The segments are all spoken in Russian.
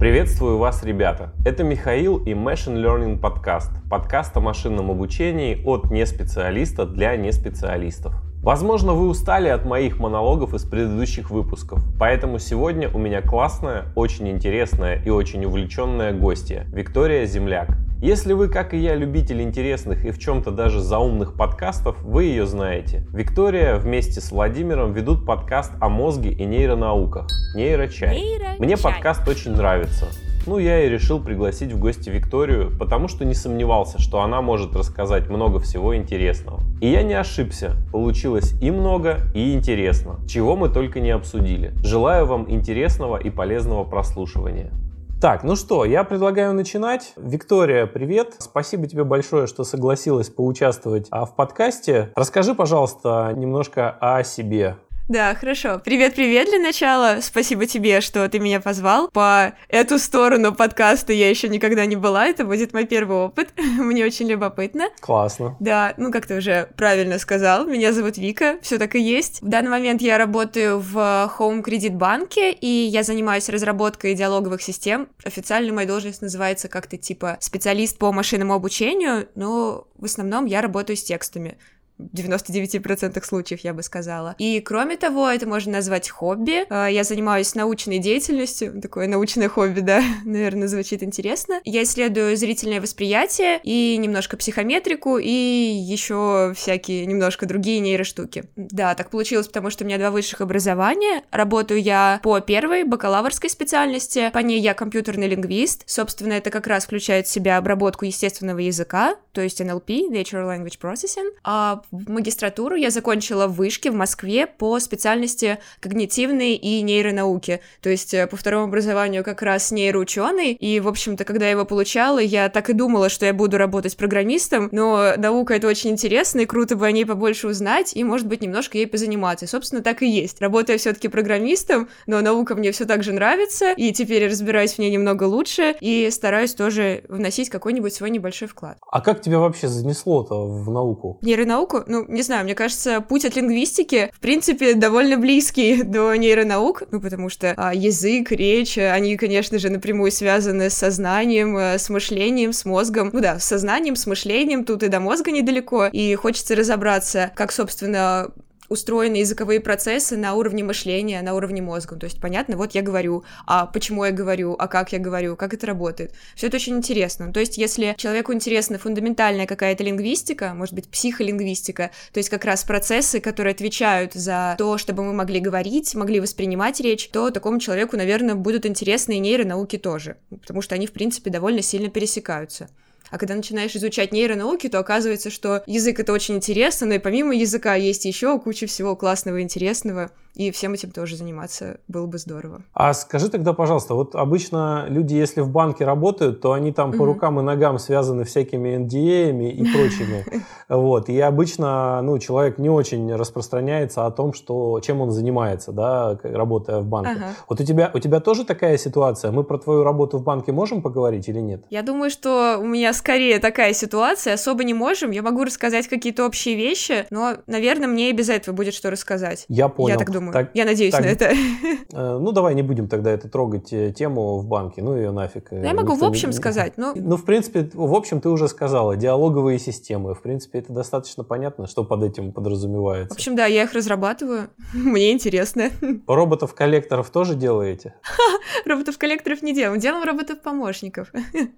Приветствую вас, ребята! Это Михаил и Machine Learning подкаст. Подкаст о машинном обучении от неспециалиста для неспециалистов. Возможно, вы устали от моих монологов из предыдущих выпусков, поэтому сегодня у меня классная, очень интересная и очень увлеченная гостья Виктория Земляк. Если вы, как и я, любитель интересных и в чем-то даже заумных подкастов, вы ее знаете. Виктория вместе с Владимиром ведут подкаст о мозге и нейронауках «Нейрочай». Нейрочай. Мне подкаст очень нравится. Ну, я и решил пригласить в гости Викторию, потому что не сомневался, что она может рассказать много всего интересного. И я не ошибся, получилось и много, и интересно, чего мы только не обсудили. Желаю вам интересного и полезного прослушивания. Так, ну что, я предлагаю начинать. Виктория, привет. Спасибо тебе большое, что согласилась поучаствовать а, в подкасте. Расскажи, пожалуйста, немножко о себе. Да, хорошо. Привет-привет для начала. Спасибо тебе, что ты меня позвал. По эту сторону подкаста я еще никогда не была. Это будет мой первый опыт. Мне очень любопытно. Классно. Да, ну как ты уже правильно сказал, меня зовут Вика, все так и есть. В данный момент я работаю в Home Credit банке, и я занимаюсь разработкой диалоговых систем. Официально моя должность называется как-то типа специалист по машинному обучению, но в основном я работаю с текстами. 99% случаев, я бы сказала. И кроме того, это можно назвать хобби. А, я занимаюсь научной деятельностью, такое научное хобби, да, наверное, звучит интересно. Я исследую зрительное восприятие и немножко психометрику, и еще всякие немножко другие нейроштуки. Да, так получилось, потому что у меня два высших образования. Работаю я по первой бакалаврской специальности, по ней я компьютерный лингвист. Собственно, это как раз включает в себя обработку естественного языка, то есть NLP, Natural Language Processing. А в магистратуру я закончила в Вышке в Москве по специальности когнитивные и нейронауки. То есть э, по второму образованию как раз нейроученый. И, в общем-то, когда я его получала, я так и думала, что я буду работать программистом, но наука это очень интересно, и круто бы о ней побольше узнать, и, может быть, немножко ей позаниматься. И, собственно, так и есть. Работаю все-таки программистом, но наука мне все так же нравится, и теперь я разбираюсь в ней немного лучше, и стараюсь тоже вносить какой-нибудь свой небольшой вклад. А как тебя вообще занесло-то в науку? Нейронауку? Ну, не знаю, мне кажется, путь от лингвистики, в принципе, довольно близкий до нейронаук, ну, потому что а, язык, речь, они, конечно же, напрямую связаны с сознанием, э, с мышлением, с мозгом. Ну да, с сознанием, с мышлением, тут и до мозга недалеко, и хочется разобраться, как, собственно, устроены языковые процессы на уровне мышления, на уровне мозга. То есть, понятно, вот я говорю, а почему я говорю, а как я говорю, как это работает. Все это очень интересно. То есть, если человеку интересна фундаментальная какая-то лингвистика, может быть, психолингвистика, то есть как раз процессы, которые отвечают за то, чтобы мы могли говорить, могли воспринимать речь, то такому человеку, наверное, будут интересны и нейронауки тоже, потому что они, в принципе, довольно сильно пересекаются. А когда начинаешь изучать нейронауки, то оказывается, что язык это очень интересно, но и помимо языка есть еще куча всего классного и интересного. И всем этим тоже заниматься было бы здорово. А скажи тогда, пожалуйста, вот обычно люди, если в банке работают, то они там по рукам и ногам связаны всякими NDA и прочими. Вот. И обычно ну, человек не очень распространяется о том, что, чем он занимается, да, работая в банке. Ага. Вот у тебя, у тебя тоже такая ситуация? Мы про твою работу в банке можем поговорить или нет? Я думаю, что у меня скорее такая ситуация. Особо не можем. Я могу рассказать какие-то общие вещи, но, наверное, мне и без этого будет что рассказать. Я понял. Я так думаю. Так, Я надеюсь так, на это. Э, ну, давай не будем тогда это трогать э, тему в банке. Ну, ее нафиг. Ну, я могу в общем не... сказать. Но... Ну, в принципе, в общем, ты уже сказала. Диалоговые системы. В принципе, это достаточно понятно, что под этим подразумевается. В общем, да, я их разрабатываю. Мне интересно. Роботов-коллекторов тоже делаете? Роботов-коллекторов не делаем. Делаем роботов-помощников.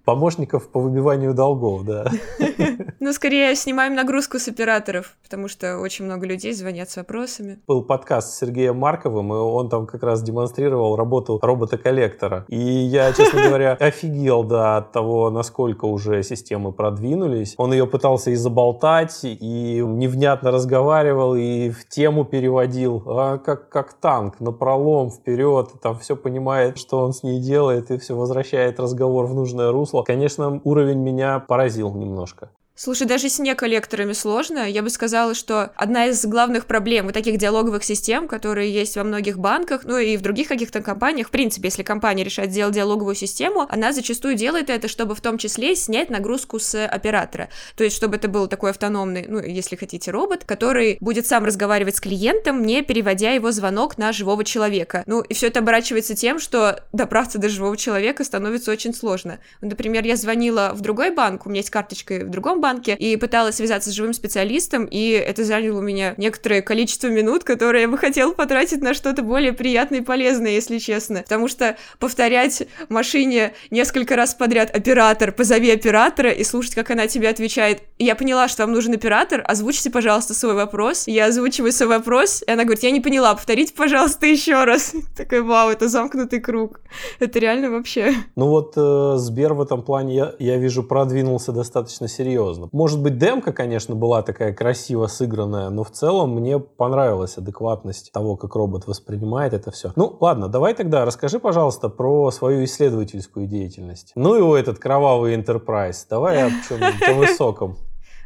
Помощников по выбиванию долгов, да. Ну, скорее, снимаем нагрузку с операторов, потому что очень много людей звонят с вопросами. Был подкаст с Сергеем Марковым, и он там как раз демонстрировал работу робота-коллектора. И я, честно говоря, офигел, да, от того, насколько уже системы продвинулись. Он ее пытался и заболтать, и невнятно разговаривал, и в тему переводил, а как, как танк, на пролом, вперед, и там все понимает, что он с ней делает, и все возвращает разговор в нужное русло. Конечно, уровень меня поразил немножко. Слушай, даже с неколлекторами сложно. Я бы сказала, что одна из главных проблем вот таких диалоговых систем, которые есть во многих банках, ну и в других каких-то компаниях, в принципе, если компания решает сделать диалоговую систему, она зачастую делает это, чтобы в том числе снять нагрузку с оператора. То есть, чтобы это был такой автономный, ну, если хотите, робот, который будет сам разговаривать с клиентом, не переводя его звонок на живого человека. Ну, и все это оборачивается тем, что добраться до живого человека становится очень сложно. Например, я звонила в другой банк, у меня есть карточка в другом банке, банке и пыталась связаться с живым специалистом, и это заняло у меня некоторое количество минут, которые я бы хотела потратить на что-то более приятное и полезное, если честно. Потому что повторять машине несколько раз подряд «оператор, позови оператора» и слушать, как она тебе отвечает «я поняла, что вам нужен оператор, озвучите, пожалуйста, свой вопрос». Я озвучиваю свой вопрос, и она говорит «я не поняла, повторите, пожалуйста, еще раз». Такой «вау, это замкнутый круг». Это реально вообще... Ну вот э, Сбер в этом плане, я, я вижу, продвинулся достаточно серьезно серьезно. Может быть, демка, конечно, была такая красиво сыгранная, но в целом мне понравилась адекватность того, как робот воспринимает это все. Ну, ладно, давай тогда расскажи, пожалуйста, про свою исследовательскую деятельность. Ну и этот кровавый Enterprise. Давай о чем-нибудь высоком.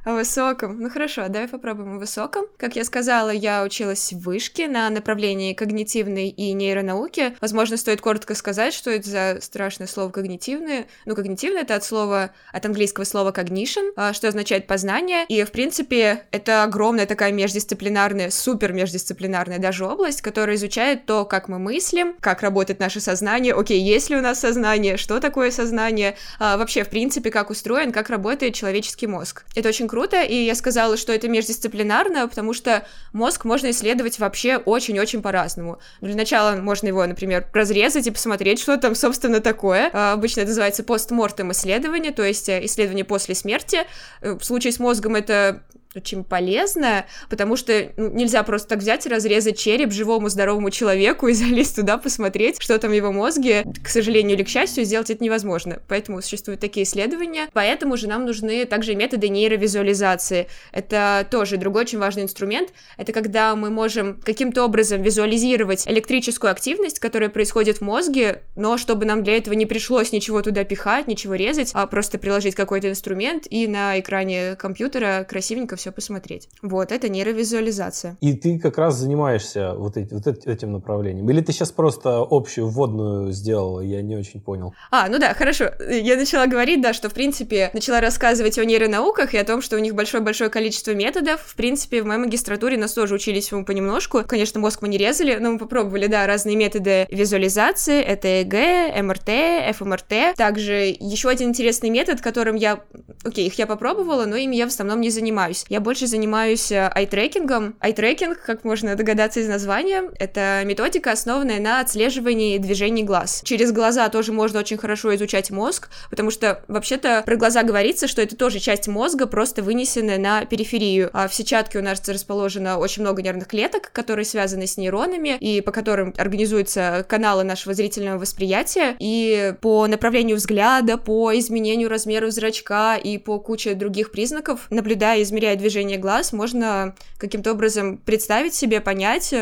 О высоком. Ну хорошо, давай попробуем о высоком. Как я сказала, я училась в вышке на направлении когнитивной и нейронауки. Возможно, стоит коротко сказать, что это за страшное слово когнитивное. Ну, когнитивное — это от слова, от английского слова cognition, а, что означает познание. И, в принципе, это огромная такая междисциплинарная, супер междисциплинарная даже область, которая изучает то, как мы мыслим, как работает наше сознание, окей, есть ли у нас сознание, что такое сознание, а, вообще, в принципе, как устроен, как работает человеческий мозг. Это очень круто, и я сказала, что это междисциплинарно, потому что мозг можно исследовать вообще очень-очень по-разному. Для начала можно его, например, разрезать и посмотреть, что там, собственно, такое. А, обычно это называется постмортем исследование, то есть э, исследование после смерти. Э, в случае с мозгом это очень полезно, потому что ну, нельзя просто так взять и разрезать череп живому здоровому человеку и залезть туда посмотреть, что там в его мозге. К сожалению или к счастью, сделать это невозможно. Поэтому существуют такие исследования. Поэтому же нам нужны также методы нейровизуализации. Это тоже другой очень важный инструмент. Это когда мы можем каким-то образом визуализировать электрическую активность, которая происходит в мозге, но чтобы нам для этого не пришлось ничего туда пихать, ничего резать, а просто приложить какой-то инструмент и на экране компьютера красивенько все все посмотреть. Вот, это нейровизуализация. И ты как раз занимаешься вот, эти, вот этим направлением? Или ты сейчас просто общую вводную сделала, я не очень понял? А, ну да, хорошо. Я начала говорить, да, что, в принципе, начала рассказывать о нейронауках и о том, что у них большое-большое количество методов. В принципе, в моей магистратуре нас тоже учились ему понемножку. Конечно, мозг мы не резали, но мы попробовали, да, разные методы визуализации. Это ЭГ, МРТ, ФМРТ. Также еще один интересный метод, которым я... Окей, их я попробовала, но ими я в основном не занимаюсь. Я больше занимаюсь э, айтрекингом. Айтрекинг, как можно догадаться из названия, это методика, основанная на отслеживании движений глаз. Через глаза тоже можно очень хорошо изучать мозг, потому что вообще-то про глаза говорится, что это тоже часть мозга, просто вынесенная на периферию. А в сетчатке у нас расположено очень много нервных клеток, которые связаны с нейронами, и по которым организуются каналы нашего зрительного восприятия, и по направлению взгляда, по изменению размера зрачка и по куче других признаков, наблюдая и измеряя движение глаз можно каким-то образом представить себе, понять,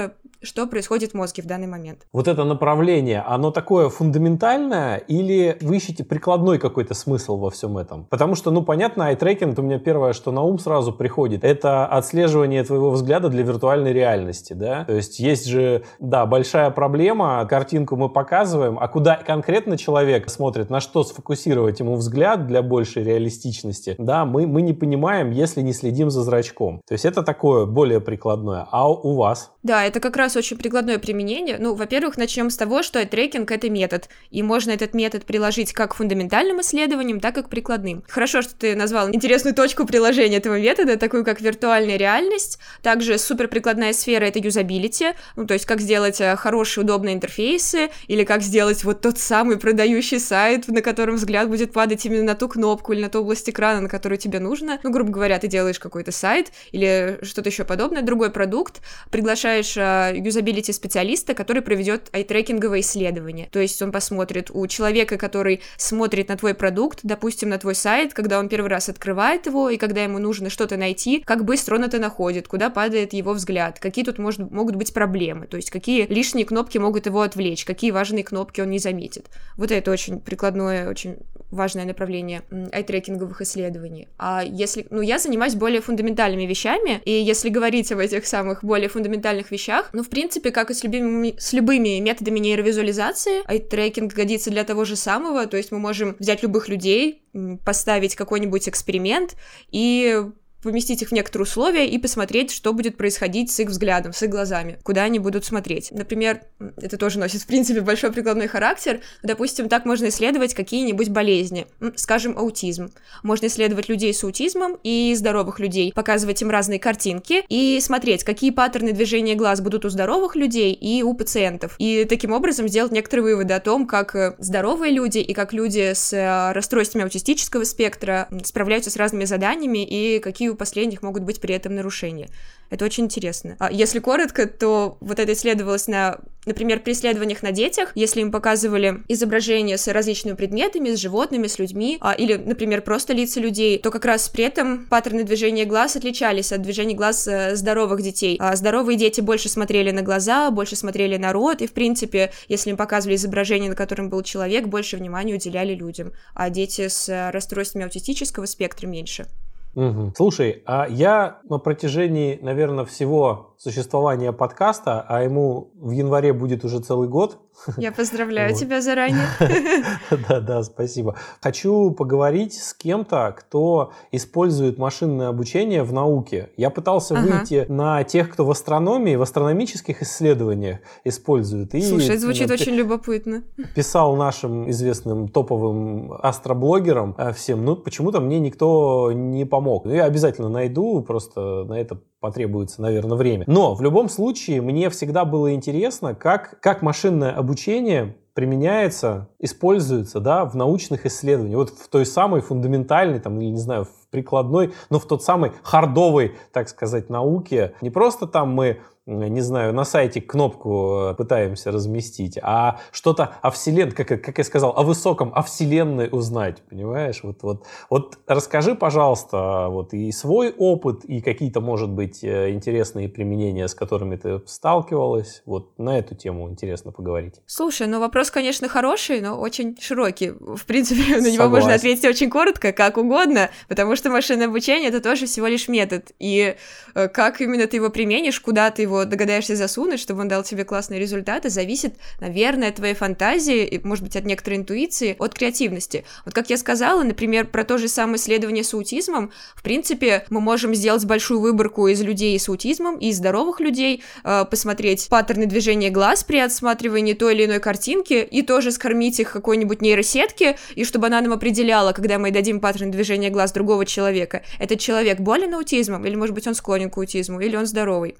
что происходит в мозге в данный момент. Вот это направление, оно такое фундаментальное или вы ищете прикладной какой-то смысл во всем этом? Потому что, ну, понятно, айтрекинг, у меня первое, что на ум сразу приходит, это отслеживание твоего взгляда для виртуальной реальности, да? То есть есть же, да, большая проблема, картинку мы показываем, а куда конкретно человек смотрит, на что сфокусировать ему взгляд для большей реалистичности, да, мы, мы не понимаем, если не следим за зрачком. То есть это такое более прикладное. А у вас? Да, это как раз очень прикладное применение. Ну, во-первых, начнем с того, что трекинг — это метод, и можно этот метод приложить как к фундаментальным исследованиям, так и к прикладным. Хорошо, что ты назвал интересную точку приложения этого метода, такую как виртуальная реальность. Также супер прикладная сфера — это юзабилити, ну, то есть как сделать э, хорошие, удобные интерфейсы, или как сделать вот тот самый продающий сайт, на котором взгляд будет падать именно на ту кнопку или на ту область экрана, на которую тебе нужно. Ну, грубо говоря, ты делаешь какой-то сайт или что-то еще подобное, другой продукт, приглашаешь э, юзабилити специалиста, который проведет айтрекинговое исследование. То есть он посмотрит у человека, который смотрит на твой продукт, допустим, на твой сайт, когда он первый раз открывает его, и когда ему нужно что-то найти, как быстро он это находит, куда падает его взгляд, какие тут может, могут быть проблемы, то есть какие лишние кнопки могут его отвлечь, какие важные кнопки он не заметит. Вот это очень прикладное, очень важное направление айтрекинговых исследований. А если, ну, я занимаюсь более фундаментальными вещами, и если говорить об этих самых более фундаментальных вещах, ну, в принципе, как и с любыми, с любыми методами нейровизуализации, айтрекинг годится для того же самого, то есть мы можем взять любых людей, поставить какой-нибудь эксперимент и поместить их в некоторые условия и посмотреть, что будет происходить с их взглядом, с их глазами, куда они будут смотреть. Например, это тоже носит, в принципе, большой прикладной характер. Допустим, так можно исследовать какие-нибудь болезни, скажем, аутизм. Можно исследовать людей с аутизмом и здоровых людей, показывать им разные картинки и смотреть, какие паттерны движения глаз будут у здоровых людей и у пациентов. И таким образом сделать некоторые выводы о том, как э, здоровые люди и как люди с э, расстройствами аутистического спектра справляются с разными заданиями и какие у последних могут быть при этом нарушения. Это очень интересно. А если коротко, то вот это исследовалось на, например, при исследованиях на детях, если им показывали изображения с различными предметами, с животными, с людьми, а, или, например, просто лица людей, то как раз при этом паттерны движения глаз отличались от движения глаз э, здоровых детей. А здоровые дети больше смотрели на глаза, больше смотрели на рот, и, в принципе, если им показывали изображение, на котором был человек, больше внимания уделяли людям, а дети с расстройствами аутистического спектра меньше. Угу. Слушай, а я на протяжении, наверное, всего существования подкаста, а ему в январе будет уже целый год. Я поздравляю вот. тебя заранее. Да, да, спасибо. Хочу поговорить с кем-то, кто использует машинное обучение в науке. Я пытался ага. выйти на тех, кто в астрономии, в астрономических исследованиях использует. И, Слушай, это звучит очень любопытно. Писал нашим известным топовым астроблогерам э, всем, ну почему-то мне никто не помог. Ну, я обязательно найду, просто на это потребуется, наверное, время. Но в любом случае мне всегда было интересно, как, как машинное обучение применяется, используется да, в научных исследованиях. Вот в той самой фундаментальной, там, или не знаю, в прикладной, но в тот самый хардовой, так сказать, науке. Не просто там мы не знаю, на сайте кнопку э, пытаемся разместить, а что-то о Вселенной, как, как я сказал, о высоком, о Вселенной узнать, понимаешь? Вот, вот, вот расскажи, пожалуйста, вот и свой опыт, и какие-то, может быть, э, интересные применения, с которыми ты сталкивалась. Вот на эту тему интересно поговорить. Слушай, ну вопрос, конечно, хороший, но очень широкий. В принципе, на него можно ответить очень коротко, как угодно, потому что машинное обучение — это тоже всего лишь метод. И э, как именно ты его применишь, куда ты его его догадаешься засунуть, чтобы он дал тебе классные результаты, зависит, наверное, от твоей фантазии, и, может быть, от некоторой интуиции, от креативности. Вот как я сказала, например, про то же самое исследование с аутизмом, в принципе, мы можем сделать большую выборку из людей с аутизмом и из здоровых людей, э, посмотреть паттерны движения глаз при отсматривании той или иной картинки, и тоже скормить их какой-нибудь нейросетке, и чтобы она нам определяла, когда мы дадим паттерн движения глаз другого человека, этот человек болен аутизмом, или, может быть, он склонен к аутизму, или он здоровый.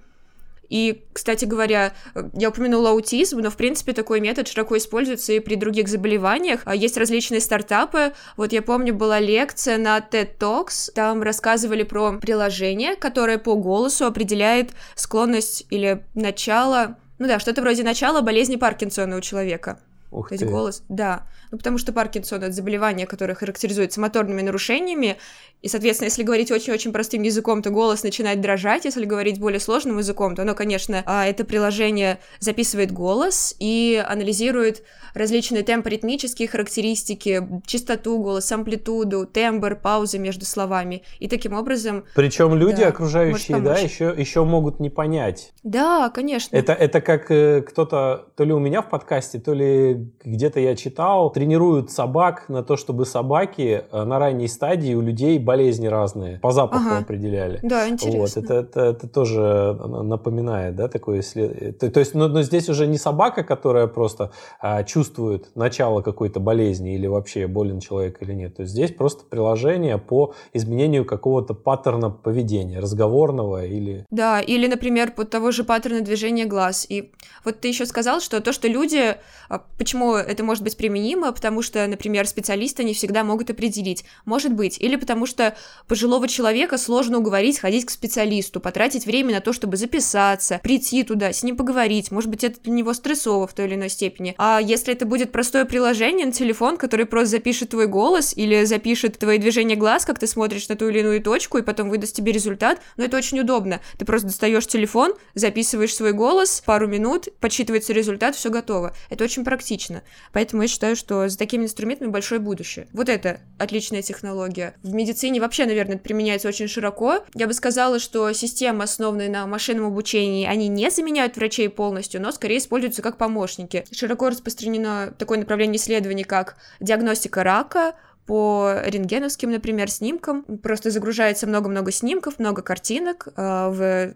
И, кстати говоря, я упомянула аутизм, но, в принципе, такой метод широко используется и при других заболеваниях. А есть различные стартапы. Вот я помню, была лекция на TED Talks, там рассказывали про приложение, которое по голосу определяет склонность или начало, ну да, что-то вроде начала болезни Паркинсона у человека. Ух То есть голос, да. Ну, потому что Паркинсон — это заболевание, которое характеризуется моторными нарушениями, и, соответственно, если говорить очень-очень простым языком, то голос начинает дрожать, если говорить более сложным языком, то оно, конечно, а, это приложение записывает голос и анализирует различные темпоритмические характеристики, частоту голоса, амплитуду, тембр, паузы между словами, и таким образом... Причем люди да, окружающие, да, еще, еще могут не понять. Да, конечно. Это, это как э, кто-то, то ли у меня в подкасте, то ли где-то я читал, тренируют собак на то, чтобы собаки э, на ранней стадии у людей болезни разные по запаху ага. определяли. Да, интересно. Вот, это, это, это тоже напоминает, да, такое исследование. То, то есть, но, но здесь уже не собака, которая просто а, чувствует начало какой-то болезни или вообще болен человек или нет. То есть здесь просто приложение по изменению какого-то паттерна поведения, разговорного или... Да, или, например, под того же паттерна движения глаз. И вот ты еще сказал, что то, что люди... А, почему это может быть применимо? Потому что, например, специалисты не всегда могут определить. Может быть. Или потому что пожилого человека сложно уговорить ходить к специалисту, потратить время на то, чтобы записаться, прийти туда, с ним поговорить. Может быть, это для него стрессово в той или иной степени. А если это будет простое приложение на телефон, который просто запишет твой голос или запишет твои движения глаз, как ты смотришь на ту или иную точку, и потом выдаст тебе результат, но это очень удобно. Ты просто достаешь телефон, записываешь свой голос, пару минут, подсчитывается результат, все готово. Это очень практично. Поэтому я считаю, что за такими инструментами большое будущее. Вот это отличная технология. В медицине вообще, наверное, это применяется очень широко. Я бы сказала, что системы, основанные на машинном обучении, они не заменяют врачей полностью, но скорее используются как помощники. Широко распространено такое направление исследований, как диагностика рака, по рентгеновским, например, снимкам. Просто загружается много-много снимков, много картинок э, в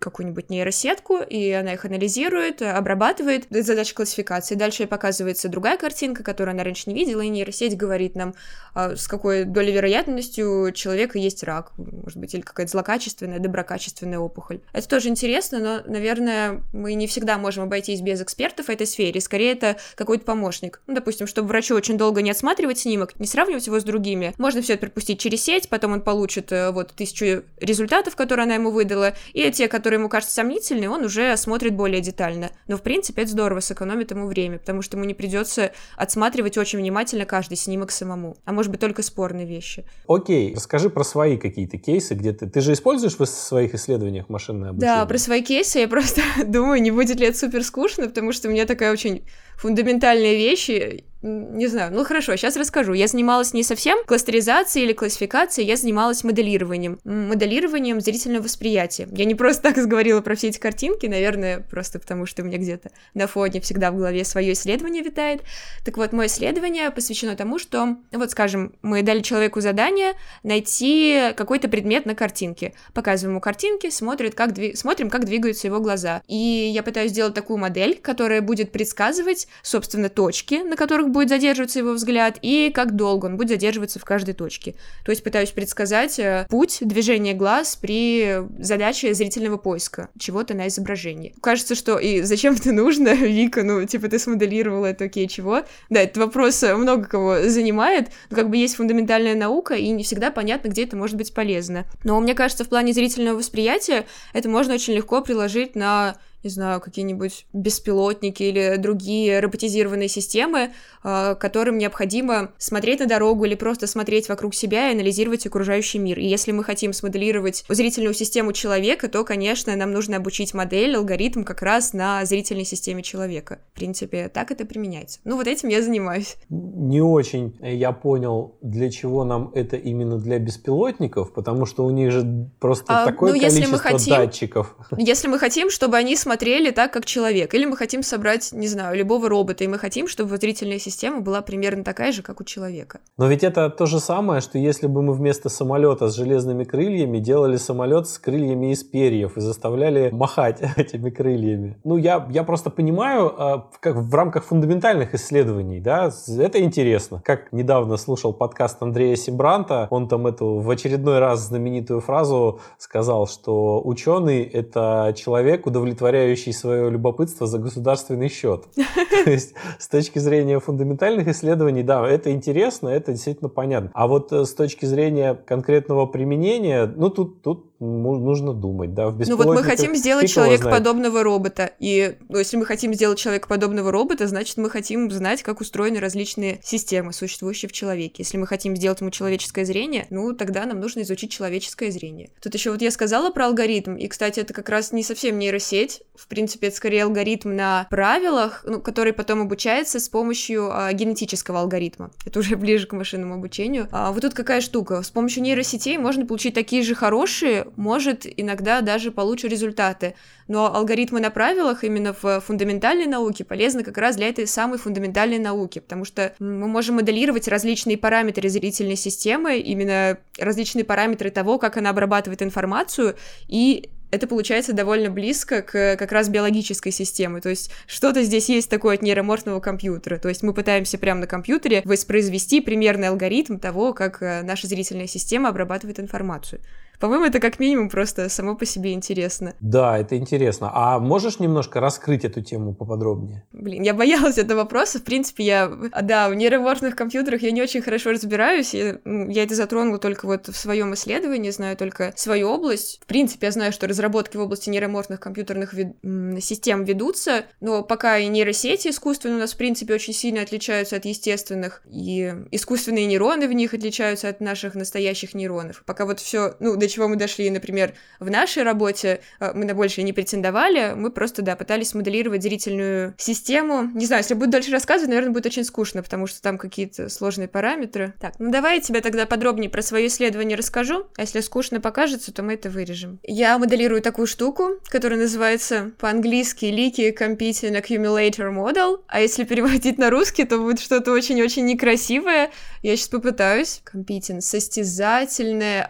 какую-нибудь нейросетку, и она их анализирует, обрабатывает. Это задача классификации. Дальше показывается другая картинка, которую она раньше не видела, и нейросеть говорит нам, а, с какой долей вероятностью у человека есть рак, может быть, или какая-то злокачественная, доброкачественная опухоль. Это тоже интересно, но, наверное, мы не всегда можем обойтись без экспертов в этой сфере. Скорее, это какой-то помощник. Ну, допустим, чтобы врачу очень долго не отсматривать снимок, не сравнивать его с другими, можно все это пропустить через сеть, потом он получит э, вот тысячу результатов, которые она ему выдала, и те, которые которые ему кажутся сомнительные, он уже осмотрит более детально. Но, в принципе, это здорово, сэкономит ему время, потому что ему не придется отсматривать очень внимательно каждый снимок самому. А может быть, только спорные вещи. Окей, расскажи про свои какие-то кейсы, где ты... Ты же используешь в своих исследованиях машинное обучение? Да, про свои кейсы я просто думаю, не будет ли это супер скучно, потому что у меня такая очень фундаментальные вещи, не знаю, ну хорошо, сейчас расскажу. Я занималась не совсем кластеризацией или классификацией, я занималась моделированием. Моделированием зрительного восприятия. Я не просто так говорила про все эти картинки, наверное, просто потому что у меня где-то на фоне всегда в голове свое исследование витает. Так вот, мое исследование посвящено тому, что, вот скажем, мы дали человеку задание найти какой-то предмет на картинке. Показываем ему картинки, смотрит, как дви... смотрим, как двигаются его глаза. И я пытаюсь сделать такую модель, которая будет предсказывать, собственно, точки, на которых будет задерживаться его взгляд, и как долго он будет задерживаться в каждой точке. То есть пытаюсь предсказать э, путь движения глаз при задаче зрительного поиска чего-то на изображении. Кажется, что и зачем это нужно, Вика, ну, типа, ты смоделировала это, окей, чего? Да, этот вопрос э, много кого занимает, но как бы есть фундаментальная наука, и не всегда понятно, где это может быть полезно. Но мне кажется, в плане зрительного восприятия это можно очень легко приложить на не знаю, какие-нибудь беспилотники или другие роботизированные системы, а, которым необходимо смотреть на дорогу или просто смотреть вокруг себя и анализировать окружающий мир. И если мы хотим смоделировать зрительную систему человека, то, конечно, нам нужно обучить модель, алгоритм как раз на зрительной системе человека. В принципе, так это применяется. Ну, вот этим я занимаюсь. Не очень я понял, для чего нам это именно для беспилотников, потому что у них же просто а, такое ну, количество хотим, датчиков. Если мы хотим, чтобы они смотрели смотрели так, как человек. Или мы хотим собрать, не знаю, любого робота, и мы хотим, чтобы зрительная система была примерно такая же, как у человека. Но ведь это то же самое, что если бы мы вместо самолета с железными крыльями делали самолет с крыльями из перьев и заставляли махать этими крыльями. Ну, я, я просто понимаю, а, как в рамках фундаментальных исследований, да, это интересно. Как недавно слушал подкаст Андрея Симбранта, он там эту в очередной раз знаменитую фразу сказал, что ученый — это человек, удовлетворяющий удовлетворяющий свое любопытство за государственный счет. То есть с точки зрения фундаментальных исследований, да, это интересно, это действительно понятно. А вот э, с точки зрения конкретного применения, ну тут, тут нужно думать, да, в Ну вот мы хотим сделать человекоподобного робота, и ну, если мы хотим сделать человекоподобного робота, значит мы хотим знать, как устроены различные системы, существующие в человеке. Если мы хотим сделать ему человеческое зрение, ну тогда нам нужно изучить человеческое зрение. Тут еще вот я сказала про алгоритм, и, кстати, это как раз не совсем нейросеть, в принципе, это скорее алгоритм на правилах, ну, который потом обучается с помощью а, генетического алгоритма. Это уже ближе к машинному обучению. А вот тут какая штука. С помощью нейросетей можно получить такие же хорошие, может, иногда даже получше результаты. Но алгоритмы на правилах именно в фундаментальной науке полезны как раз для этой самой фундаментальной науки, потому что мы можем моделировать различные параметры зрительной системы, именно различные параметры того, как она обрабатывает информацию, и это получается довольно близко к как раз биологической системе. То есть что-то здесь есть такое от нейроморфного компьютера. То есть мы пытаемся прямо на компьютере воспроизвести примерный алгоритм того, как э, наша зрительная система обрабатывает информацию. По-моему, это как минимум просто само по себе интересно. Да, это интересно. А можешь немножко раскрыть эту тему поподробнее? Блин, я боялась этого вопроса. В принципе, я, да, в нейроморфных компьютерах я не очень хорошо разбираюсь. Я, я это затронула только вот в своем исследовании, знаю только свою область. В принципе, я знаю, что разработки в области нейроморфных компьютерных вид... систем ведутся, но пока и нейросети искусственные у нас, в принципе, очень сильно отличаются от естественных, и искусственные нейроны в них отличаются от наших настоящих нейронов. Пока вот все, ну, до чего мы дошли, например, в нашей работе, э, мы на большее не претендовали, мы просто, да, пытались моделировать зрительную систему. Не знаю, если буду дальше рассказывать, наверное, будет очень скучно, потому что там какие-то сложные параметры. Так, ну давай я тебе тогда подробнее про свое исследование расскажу, а если скучно покажется, то мы это вырежем. Я моделирую такую штуку, которая называется по-английски Leaky Competing Accumulator Model, а если переводить на русский, то будет что-то очень-очень некрасивое. Я сейчас попытаюсь. Competing — состязательная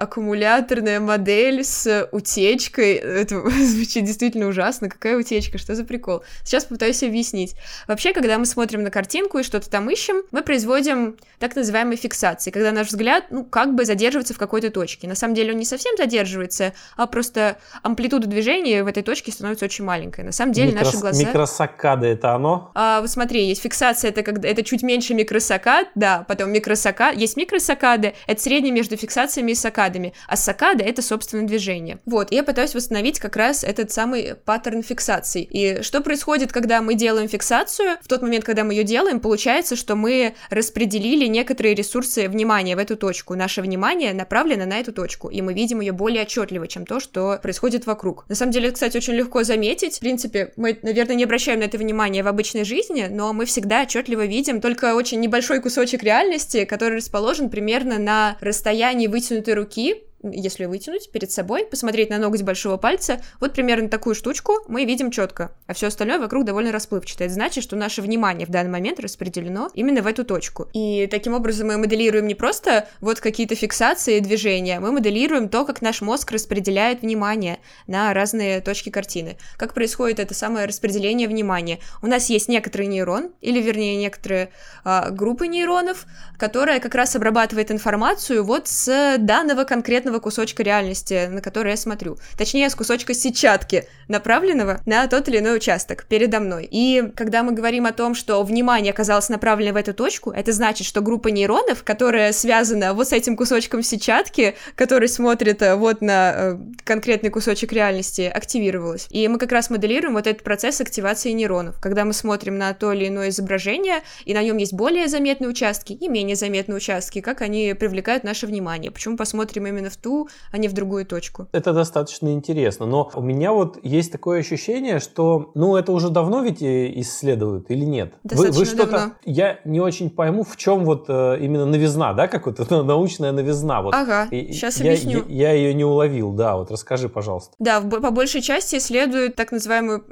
аккумуляторная модель с утечкой. Это звучит действительно ужасно. Какая утечка? Что за прикол? Сейчас попытаюсь объяснить. Вообще, когда мы смотрим на картинку и что-то там ищем, мы производим так называемые фиксации, когда наш взгляд, ну, как бы задерживается в какой-то точке. На самом деле он не совсем задерживается, а просто амплитуда движения в этой точке становится очень маленькой. На самом деле Микрос... наши глаза... Микросаккады — это оно? А, вот смотри, есть фиксация, это, когда... это чуть меньше микросаккад, да, потом микросаккад, есть микросаккады, это среднее между фиксациями и саккадами, а саккады — это, собственно, движение. Вот, я пытаюсь восстановить как раз этот самый паттерн фиксаций. И что происходит, когда мы делаем фиксацию? В тот момент, когда мы ее делаем, получается, что мы распределили некоторые ресурсы внимания в эту точку. Наше внимание направлено на эту точку, и мы видим ее более отчетливо, чем то, что происходит вокруг. На самом деле, кстати, очень легко заметить. В принципе, мы, наверное, не обращаем на это внимание в обычной жизни, но мы всегда отчетливо видим только очень небольшой кусочек реальности, который расположен примерно на расстоянии вытянутой руки если вытянуть перед собой, посмотреть на ноготь большого пальца, вот примерно такую штучку мы видим четко, а все остальное вокруг довольно расплывчато. Это значит, что наше внимание в данный момент распределено именно в эту точку. И таким образом мы моделируем не просто вот какие-то фиксации и движения, мы моделируем то, как наш мозг распределяет внимание на разные точки картины. Как происходит это самое распределение внимания. У нас есть некоторый нейрон, или вернее некоторые а, группы нейронов, которая как раз обрабатывает информацию вот с данного конкретного конкретного кусочка реальности, на который я смотрю. Точнее, с кусочка сетчатки, направленного на тот или иной участок передо мной. И когда мы говорим о том, что внимание оказалось направлено в эту точку, это значит, что группа нейронов, которая связана вот с этим кусочком сетчатки, который смотрит э, вот на э, конкретный кусочек реальности, активировалась. И мы как раз моделируем вот этот процесс активации нейронов. Когда мы смотрим на то или иное изображение, и на нем есть более заметные участки и менее заметные участки, как они привлекают наше внимание. Почему посмотрим именно в ту, а не в другую точку. Это достаточно интересно, но у меня вот есть такое ощущение, что, ну, это уже давно ведь исследуют или нет? Достаточно вы, вы что-то, давно. я не очень пойму, в чем вот э, именно новизна, да, как вот эта научная новизна. Вот. Ага, И сейчас я, объясню. Я, я ее не уловил, да, вот расскажи, пожалуйста. Да, в по большей части исследуют так называемую...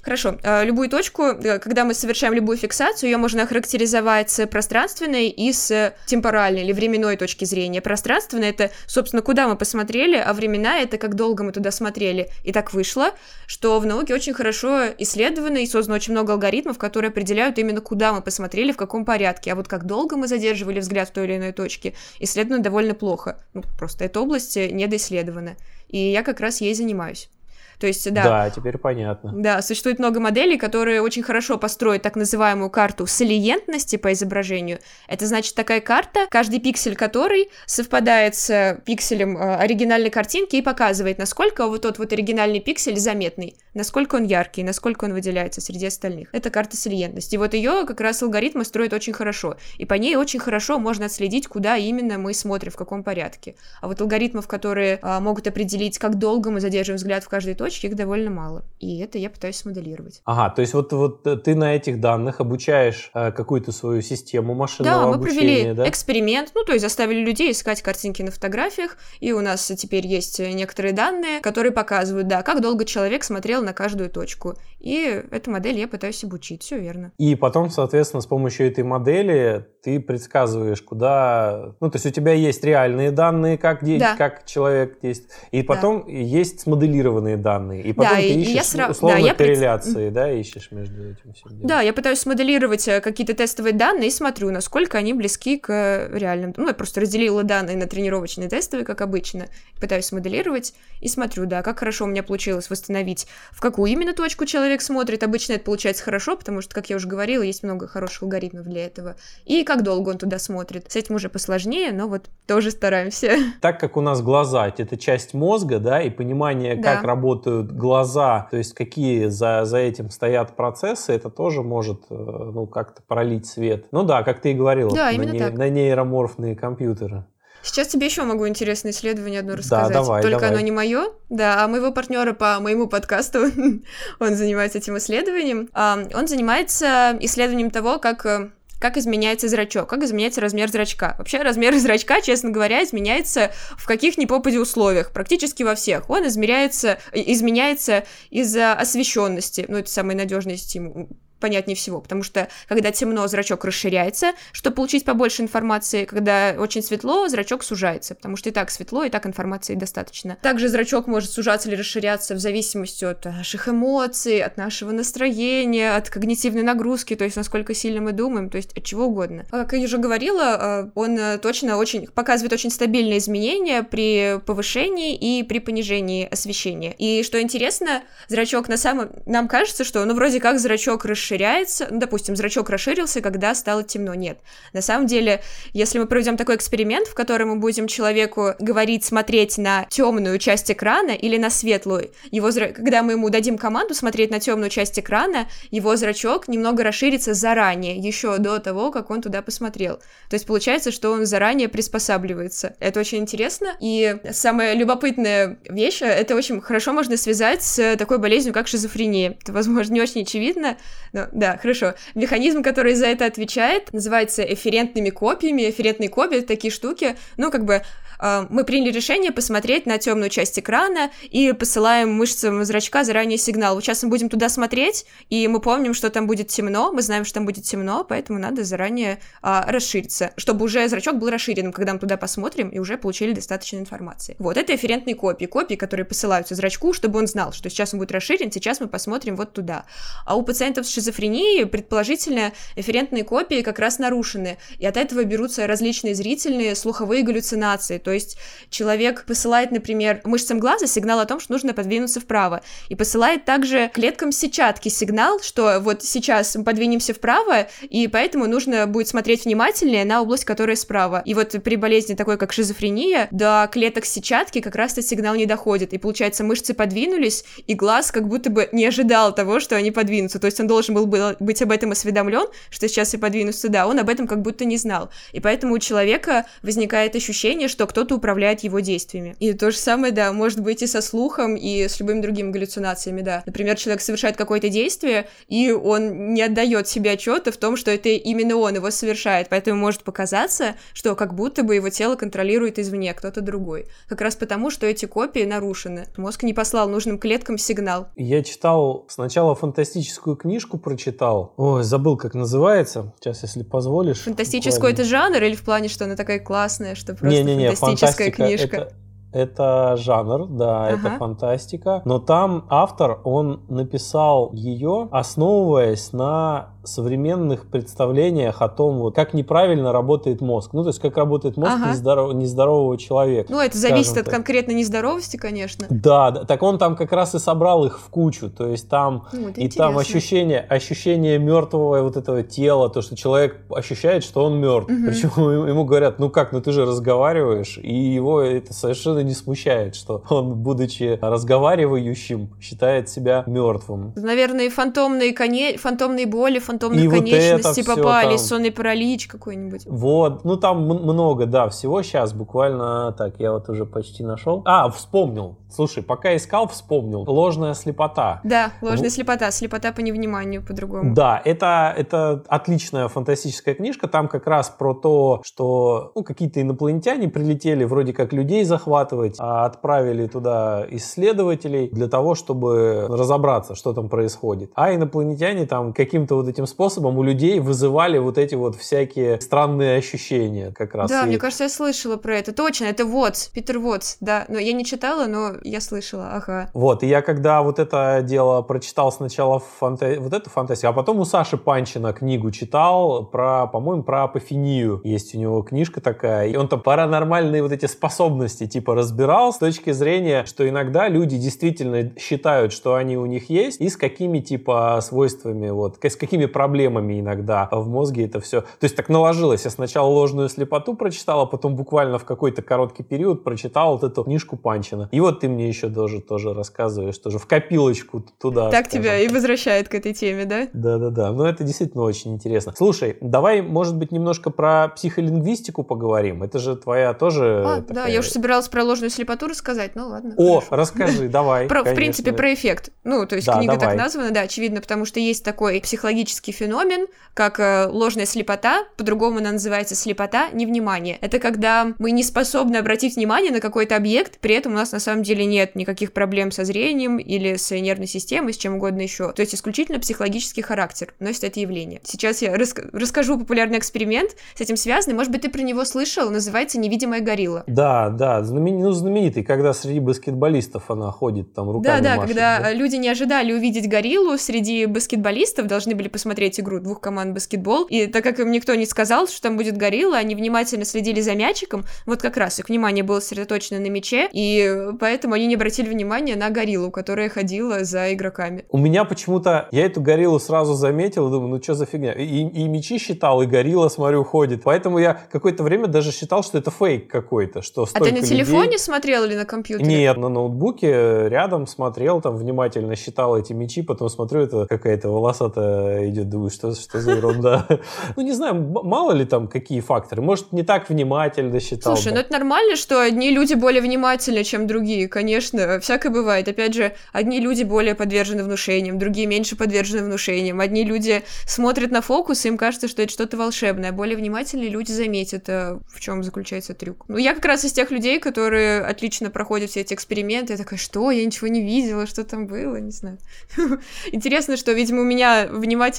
Хорошо. э, Любую точку, э, когда мы совершаем любую фиксацию, ее можно охарактеризовать с пространственной и с темпоральной или временной точки зрения. Пространственная — это, собственно, куда мы посмотрели, а времена — это как долго мы туда смотрели. И так вышло, что в науке очень хорошо исследовано и создано очень много алгоритмов, которые определяют именно куда мы посмотрели, в каком порядке. А вот как долго мы задерживали взгляд в той или иной точке, исследовано довольно плохо. Ну, просто эта область э, недоисследована. И я как раз ей занимаюсь. То есть, да, Да, теперь понятно. да, существует много моделей, которые очень хорошо построят так называемую карту салиентности по изображению. Это значит такая карта, каждый пиксель которой совпадает с пикселем э, оригинальной картинки и показывает, насколько вот тот вот оригинальный пиксель заметный, насколько он яркий, насколько он выделяется среди остальных. Это карта салиентности. И вот ее как раз алгоритмы строят очень хорошо. И по ней очень хорошо можно отследить, куда именно мы смотрим, в каком порядке. А вот алгоритмов, которые а, могут определить, как долго мы задерживаем взгляд в каждой точке, их довольно мало. И это я пытаюсь смоделировать. Ага, то есть вот, вот э, ты на этих данных обучаешь э, какую-то свою систему машинного Да, мы обучения, провели да? эксперимент, ну, то есть заставили людей искать картинки на фотографиях, и у нас теперь есть некоторые данные, которые показывают, да, как долго человек смотрел на каждую точку. И эту модель я пытаюсь обучить, все верно. И потом, соответственно, с помощью этой модели ты предсказываешь, куда... Ну, то есть у тебя есть реальные данные, как, де- Да. как человек действует, и потом есть смоделированные данные. И потом Да, ты и- ищешь я сра- условно да, я пред- корреляции, да, ищешь между этим всем делом. Да, я пытаюсь смоделировать э, какие-то тестовые данные и смотрю, насколько они близки к э, реальным. Ну, я просто разделила данные на тренировочные тестовые, как обычно. Пытаюсь смоделировать и смотрю, да, как хорошо у меня получилось восстановить, в какую именно точку человек смотрит. Обычно это получается хорошо, потому что, как я уже говорила, есть много хороших алгоритмов для этого. И как долго он туда смотрит. С этим уже посложнее, но вот тоже стараемся. Так как у нас глаза — это часть мозга, да, и понимание, Да. как работают глаза, то есть какие за, за этим стоят процессы, это тоже может, э, ну, как-то пролить свет. Ну да, как ты и говорила, Да, на, не- так. на нейроморфные компьютеры. Сейчас тебе еще могу интересное исследование одно рассказать. Да, давай, Только давай. оно не мое. Да, а моего партнера по моему подкасту, он занимается этим исследованием. Он занимается исследованием того, как э, как изменяется зрачок, как изменяется размер зрачка. Вообще размер зрачка, честно говоря, изменяется в каких ни попади условиях, практически во всех. Он измеряется, э, изменяется из-за освещенности, ну это самый надежный стимул, понятнее всего, потому что когда темно, зрачок расширяется, чтобы получить побольше информации, когда очень светло, зрачок сужается, потому что и так светло, и так информации достаточно. Также зрачок может сужаться или расширяться в зависимости от наших эмоций, от нашего настроения, от когнитивной нагрузки, то есть насколько сильно мы думаем, то есть от чего угодно. А Как я уже говорила, э, он точно очень показывает очень стабильные изменения при повышении и при понижении освещения. И что интересно, зрачок на самом... Нам кажется, что, ну, вроде как зрачок расширяется, расширяется, ну, допустим, зрачок расширился, когда стало темно. Нет. На самом деле, если мы проведем такой эксперимент, в котором мы будем человеку говорить, смотреть на темную часть экрана или на светлую, его зра... когда мы ему дадим команду смотреть на темную часть экрана, его зрачок немного расширится заранее, еще до того, как он туда посмотрел. То есть получается, что он заранее приспосабливается. Это очень интересно. И самая любопытная вещь, это очень хорошо можно связать с такой болезнью, как шизофрения. Это, возможно, не очень очевидно, ну, да, хорошо. Механизм, который за это отвечает, называется эферентными копиями. Эферентные копии — это такие штуки, ну, как бы мы приняли решение посмотреть на темную часть экрана и посылаем мышцам зрачка заранее сигнал. Вот сейчас мы будем туда смотреть, и мы помним, что там будет темно, мы знаем, что там будет темно, поэтому надо заранее э, расшириться, чтобы уже зрачок был расширенным, когда мы туда посмотрим и уже получили достаточно информации. Вот, это эферентные копии, копии, которые посылаются зрачку, чтобы он знал, что сейчас он будет расширен, сейчас мы посмотрим вот туда. А у пациентов с шизофренией, предположительно, эферентные копии как раз нарушены, и от этого берутся различные зрительные, слуховые галлюцинации, то есть человек посылает, например, мышцам глаза сигнал о том, что нужно подвинуться вправо, и посылает также клеткам сетчатки сигнал, что вот сейчас мы подвинемся вправо, и поэтому нужно будет смотреть внимательнее на область, которая справа. И вот при болезни такой, как шизофрения, до клеток сетчатки как раз этот сигнал не доходит, и получается мышцы подвинулись, и глаз как будто бы не ожидал того, что они подвинутся, то есть он должен был быть об этом осведомлен, что сейчас я подвинусь сюда, он об этом как будто не знал. И поэтому у человека возникает ощущение, что кто-то управляет его действиями. И то же самое, да, может быть и со слухом, и с любыми другими галлюцинациями, да. Например, человек совершает какое-то действие, и он не отдает себе отчета в том, что это именно он его совершает, поэтому может показаться, что как будто бы его тело контролирует извне кто-то другой. Как раз потому, что эти копии нарушены. Мозг не послал нужным клеткам сигнал. Я читал сначала фантастическую книжку, прочитал. Ой, забыл, как называется. Сейчас, если позволишь. Фантастическую это жанр или в плане, что она такая классная, что просто не, не, не, фантастическая книжка? Это... Это жанр, да, ага. это фантастика. Но там автор, он написал ее, основываясь на современных представлениях о том, вот, как неправильно работает мозг. Ну, то есть, как работает мозг ага. нездоров, нездорового человека. Ну, это зависит от так. конкретно нездоровости, конечно. Да, да, так он там как раз и собрал их в кучу. То есть, там ну, и интересно. там ощущение, ощущение мертвого вот этого тела, то, что человек ощущает, что он мертв. Угу. Причем ему говорят, ну как, ну ты же разговариваешь, и его это совершенно не смущает, что он, будучи разговаривающим, считает себя мертвым. Наверное, фантомные, коне... фантомные боли, фантомные фантомных и конечностей вот попали, там... сонный паралич какой-нибудь. Вот, ну там много, да, всего сейчас буквально так, я вот уже почти нашел. А, вспомнил. Слушай, пока искал, вспомнил. Ложная слепота. Да, ложная в... слепота, слепота по невниманию по-другому. Да, это, это отличная фантастическая книжка, там как раз про то, что ну, какие-то инопланетяне прилетели вроде как людей захватывать, а отправили туда исследователей для того, чтобы разобраться, что там происходит. А инопланетяне там каким-то вот этим этим способом у людей вызывали вот эти вот всякие странные ощущения как раз. Да, и... мне кажется, я слышала про это. Точно, это Вотс, Питер Вотс, да. Но я не читала, но я слышала, ага. Вот, и я когда вот это дело прочитал сначала фанта... вот эту фантастику, а потом у Саши Панчина книгу читал про, по-моему, про апофению. Есть у него книжка такая, и он там паранормальные вот эти способности типа разбирал с точки зрения, что иногда люди действительно считают, что они у них есть, и с какими типа свойствами, вот, с какими проблемами иногда в мозге это все. То есть так наложилось. Я сначала ложную слепоту прочитал, а потом буквально в какой-то короткий период прочитал вот эту книжку Панчина. И вот ты мне еще тоже, тоже рассказываешь, тоже в копилочку туда. Так скажем. тебя и возвращает к этой теме, да? Да-да-да. Но это действительно очень интересно. Слушай, давай, может быть, немножко про психолингвистику поговорим. Это же твоя тоже... А, такая... да, я уже собиралась про ложную слепоту рассказать, ну ладно. О, хорошо. расскажи, давай. Про, в принципе, про эффект. Ну, то есть да, книга давай. так названа, да, очевидно, потому что есть такой психологический феномен, как э, ложная слепота, по-другому она называется слепота, невнимание. Это когда мы не способны обратить внимание на какой-то объект, при этом у нас на самом деле нет никаких проблем со зрением или с нервной системой, с чем угодно еще. То есть исключительно психологический характер носит это явление. Сейчас я рас расскажу популярный эксперимент с этим связанный. Может быть, ты про него слышал? Называется «Невидимая горилла». Да, да, знамен... ну, знаменитый, когда среди баскетболистов она ходит там руками Да, да, машет, когда да? люди не ожидали увидеть гориллу среди баскетболистов, должны были посмотреть игру двух команд баскетбол, и так как им никто не сказал, что там будет горилла, они внимательно следили за мячиком, вот как раз их внимание было сосредоточено на мяче, и поэтому они не обратили внимания на гориллу, которая ходила за игроками. У меня почему-то, я эту гориллу сразу заметил, думаю, ну что за фигня, и, и мячи считал, и горилла, смотрю, ходит, поэтому я какое-то время даже считал, что это фейк какой-то, что А ты на телефоне людей... смотрел или на компьютере? Нет, на ноутбуке рядом смотрел, там внимательно считал эти мячи, потом смотрю, это какая-то волосатая идет, думаю, что, что за ерунда. Ну, не знаю, мало ли там какие факторы. Может, не так внимательно считал. Слушай, ну это нормально, что одни люди более внимательны, чем другие. Конечно, всякое бывает. Опять же, одни люди более подвержены внушениям, другие меньше подвержены внушениям. Одни люди смотрят на фокус, и им кажется, что это что-то волшебное. Более внимательные люди заметят, э, в чем заключается трюк. Ну, я как раз из тех людей, которые отлично проходят все эти эксперименты. Я такая, что? Я ничего не видела, что там было, не знаю. Интересно, что, видимо, у меня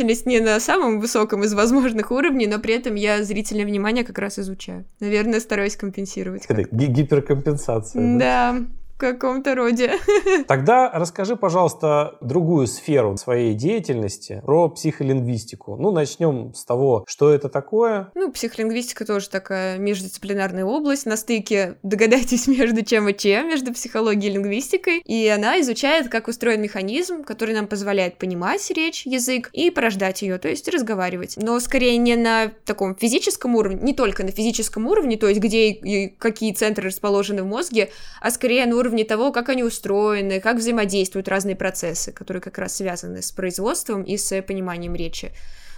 внимательность не на самом высоком из возможных уровней, но при этом я зрительное внимание как раз изучаю. Наверное, стараюсь компенсировать. Это гиперкомпенсация. Да. да каком-то роде. Тогда расскажи, пожалуйста, другую сферу своей деятельности про психолингвистику. Ну, начнем с того, что это такое. Ну, психолингвистика тоже такая междисциплинарная область на стыке, догадайтесь, между чем и чем, между психологией и лингвистикой. И она изучает, как устроен механизм, который нам позволяет понимать речь, язык и порождать ее, то есть разговаривать. Но скорее не на таком физическом уровне, не только на физическом уровне, то есть где и какие центры расположены в мозге, а скорее на уровне уровне того, как они устроены, как взаимодействуют разные процессы, которые как раз связаны с производством и с пониманием речи.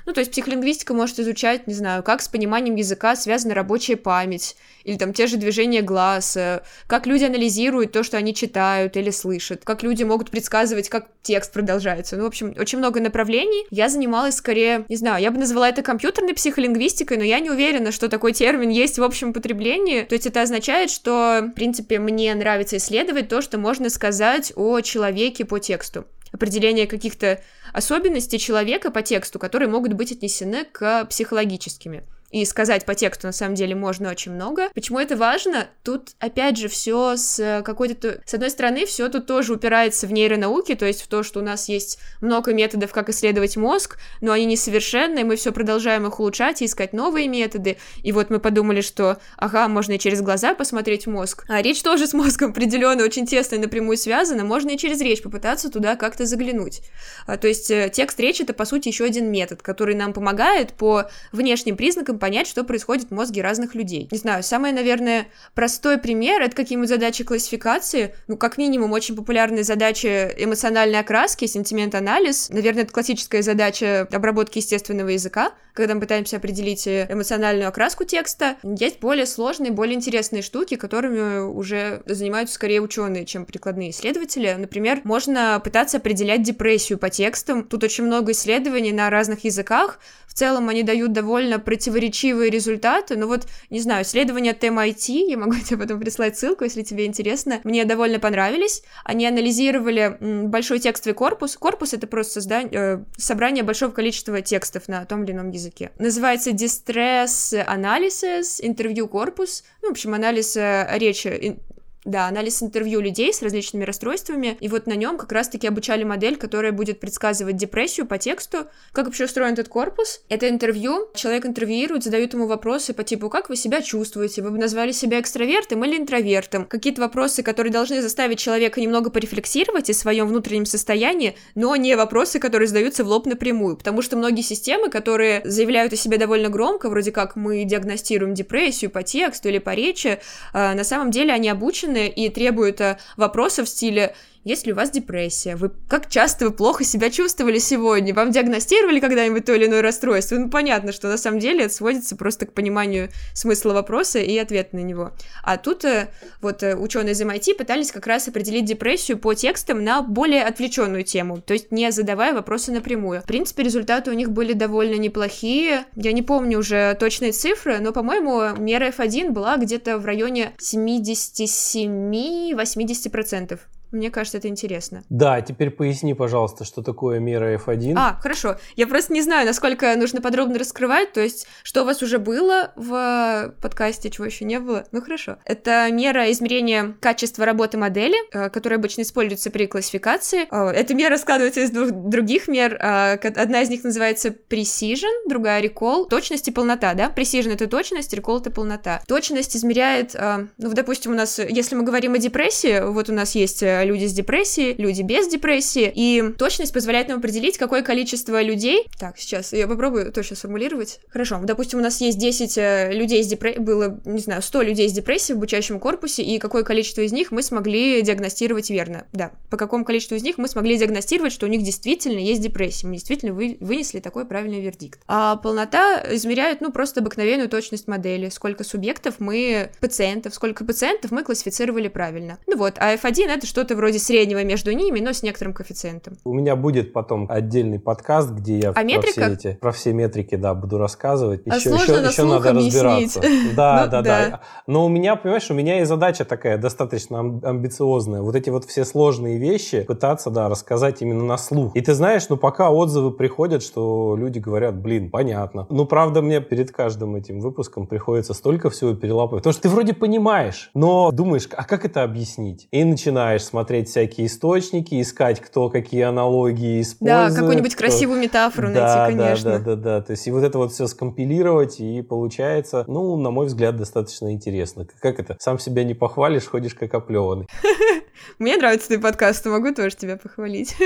Ну, то есть психолингвистика может изучать, не знаю, как с пониманием языка связана рабочая память, или там те же движения глаз, э, как люди анализируют то, что они читают или слышат, как люди могут предсказывать, как текст продолжается. Ну, в общем, очень много направлений. Я занималась скорее, не знаю, я бы назвала это компьютерной психолингвистикой, но я не уверена, что такой термин есть в общем потреблении. То есть это означает, что, в принципе, мне нравится исследовать то, что можно сказать о человеке по тексту определение каких-то особенностей человека по тексту, которые могут быть отнесены к психологическими. И сказать по тексту на самом деле можно очень много. Почему это важно? Тут, опять же, все с какой-то... С одной стороны, все тут тоже упирается в нейронауки, то есть в то, что у нас есть много методов, как исследовать мозг, но они несовершенны, мы все продолжаем их улучшать и искать новые методы. И вот мы подумали, что, ага, можно и через глаза посмотреть мозг. А речь тоже с мозгом определенно очень тесно и напрямую связана, можно и через речь попытаться туда как-то заглянуть. А, то есть э, текст речи — это, по сути, еще один метод, который нам помогает по внешним признакам понять, что происходит в мозге разных людей. Не знаю, самый, наверное, простой пример — это какие-нибудь задачи классификации. Ну, как минимум, очень популярные задачи эмоциональной окраски, сентимент-анализ. Наверное, это классическая задача обработки естественного языка, когда мы пытаемся определить эмоциональную окраску текста. Есть более сложные, более интересные штуки, которыми уже занимаются скорее ученые, чем прикладные исследователи. Например, можно пытаться определять депрессию по текстам. Тут очень много исследований на разных языках. В целом они дают довольно противоречивые результаты. Но вот, не знаю, исследования от MIT, я могу тебе потом прислать ссылку, если тебе интересно, мне довольно понравились. Они анализировали большой текстовый корпус. Корпус — это просто создание, э, собрание большого количества текстов на том или ином языке. Называется Distress Analysis, интервью корпус. Ну, в общем, анализ э, речи Да, анализ интервью людей с различными расстройствами, и вот на нем как раз-таки обучали модель, которая будет предсказывать депрессию по тексту, как вообще устроен этот корпус. Это интервью, человек интервьюирует, задают ему вопросы по типу, как вы себя чувствуете, вы бы назвали себя экстравертом или интровертом, какие-то вопросы, которые должны заставить человека немного порефлексировать о своем внутреннем состоянии, но не вопросы, которые задаются в лоб напрямую, потому что многие системы, которые заявляют о себе довольно громко, вроде как мы диагностируем депрессию по тексту или по речи, а, на самом деле они обучены и требуют э, вопросов в стиле есть ли у вас депрессия? Вы как часто вы плохо себя чувствовали сегодня? Вам диагностировали когда-нибудь то или иное расстройство? Ну, понятно, что на самом деле это сводится просто к пониманию смысла вопроса и ответа на него. А тут э, вот э, ученые из MIT пытались как раз определить депрессию по текстам на более отвлеченную тему, то есть не задавая вопросы напрямую. В принципе, результаты у них были довольно неплохие. Я не помню уже точные цифры, но, по-моему, мера F1 была где-то в районе 77-80%. Мне кажется, это интересно. Да, теперь поясни, пожалуйста, что такое мера F1. А, хорошо. Я просто не знаю, насколько нужно подробно раскрывать, то есть, что у вас уже было в подкасте, чего еще не было. Ну, хорошо. Это мера измерения качества работы модели, э, которая обычно используется при классификации. Э, эта мера складывается из двух других мер. Э, одна из них называется precision, другая recall. Точность и полнота, да? Precision — это точность, recall — это полнота. Точность измеряет, ну, допустим, у нас, если мы говорим о депрессии, вот у нас есть люди с депрессией, люди без депрессии, и точность позволяет нам определить, какое количество людей... Так, сейчас я попробую точно сформулировать. Хорошо, допустим, у нас есть 10 э, людей с депрессией, было, не знаю, 100 людей с депрессией в обучающем корпусе, и какое количество из них мы смогли диагностировать верно. Да, по какому количеству из них мы смогли диагностировать, что у них действительно есть депрессия, мы действительно вы, вынесли такой правильный вердикт. А полнота измеряет, ну, просто обыкновенную точность модели, сколько субъектов мы, пациентов, сколько пациентов мы классифицировали правильно. Ну вот, а F1 это что-то вроде среднего между ними, но с некоторым коэффициентом. У меня будет потом отдельный подкаст, где я про все, эти, про все метрики да, буду рассказывать. А еще, еще, еще надо разбираться. Да, ну, да, да, Но у меня, понимаешь, у меня и задача такая достаточно амбициозная. Вот эти вот все сложные вещи пытаться, да, рассказать именно на слух. И ты знаешь, ну пока отзывы приходят, что люди говорят, блин, понятно. Ну, правда, мне перед каждым этим выпуском приходится столько всего перелапывать. Потому что ты вроде понимаешь, но думаешь, а как это объяснить? И начинаешь смотреть смотреть всякие источники, искать, кто какие аналогии использует. Да, какую-нибудь кто... красивую метафору да, найти, конечно. Да, да, да, да. То есть и вот это вот все скомпилировать, и получается, ну, на мой взгляд, достаточно интересно. Как это? Сам себя не похвалишь, ходишь как оплеванный. Мне нравится твой подкаст, могу тоже тебя похвалить.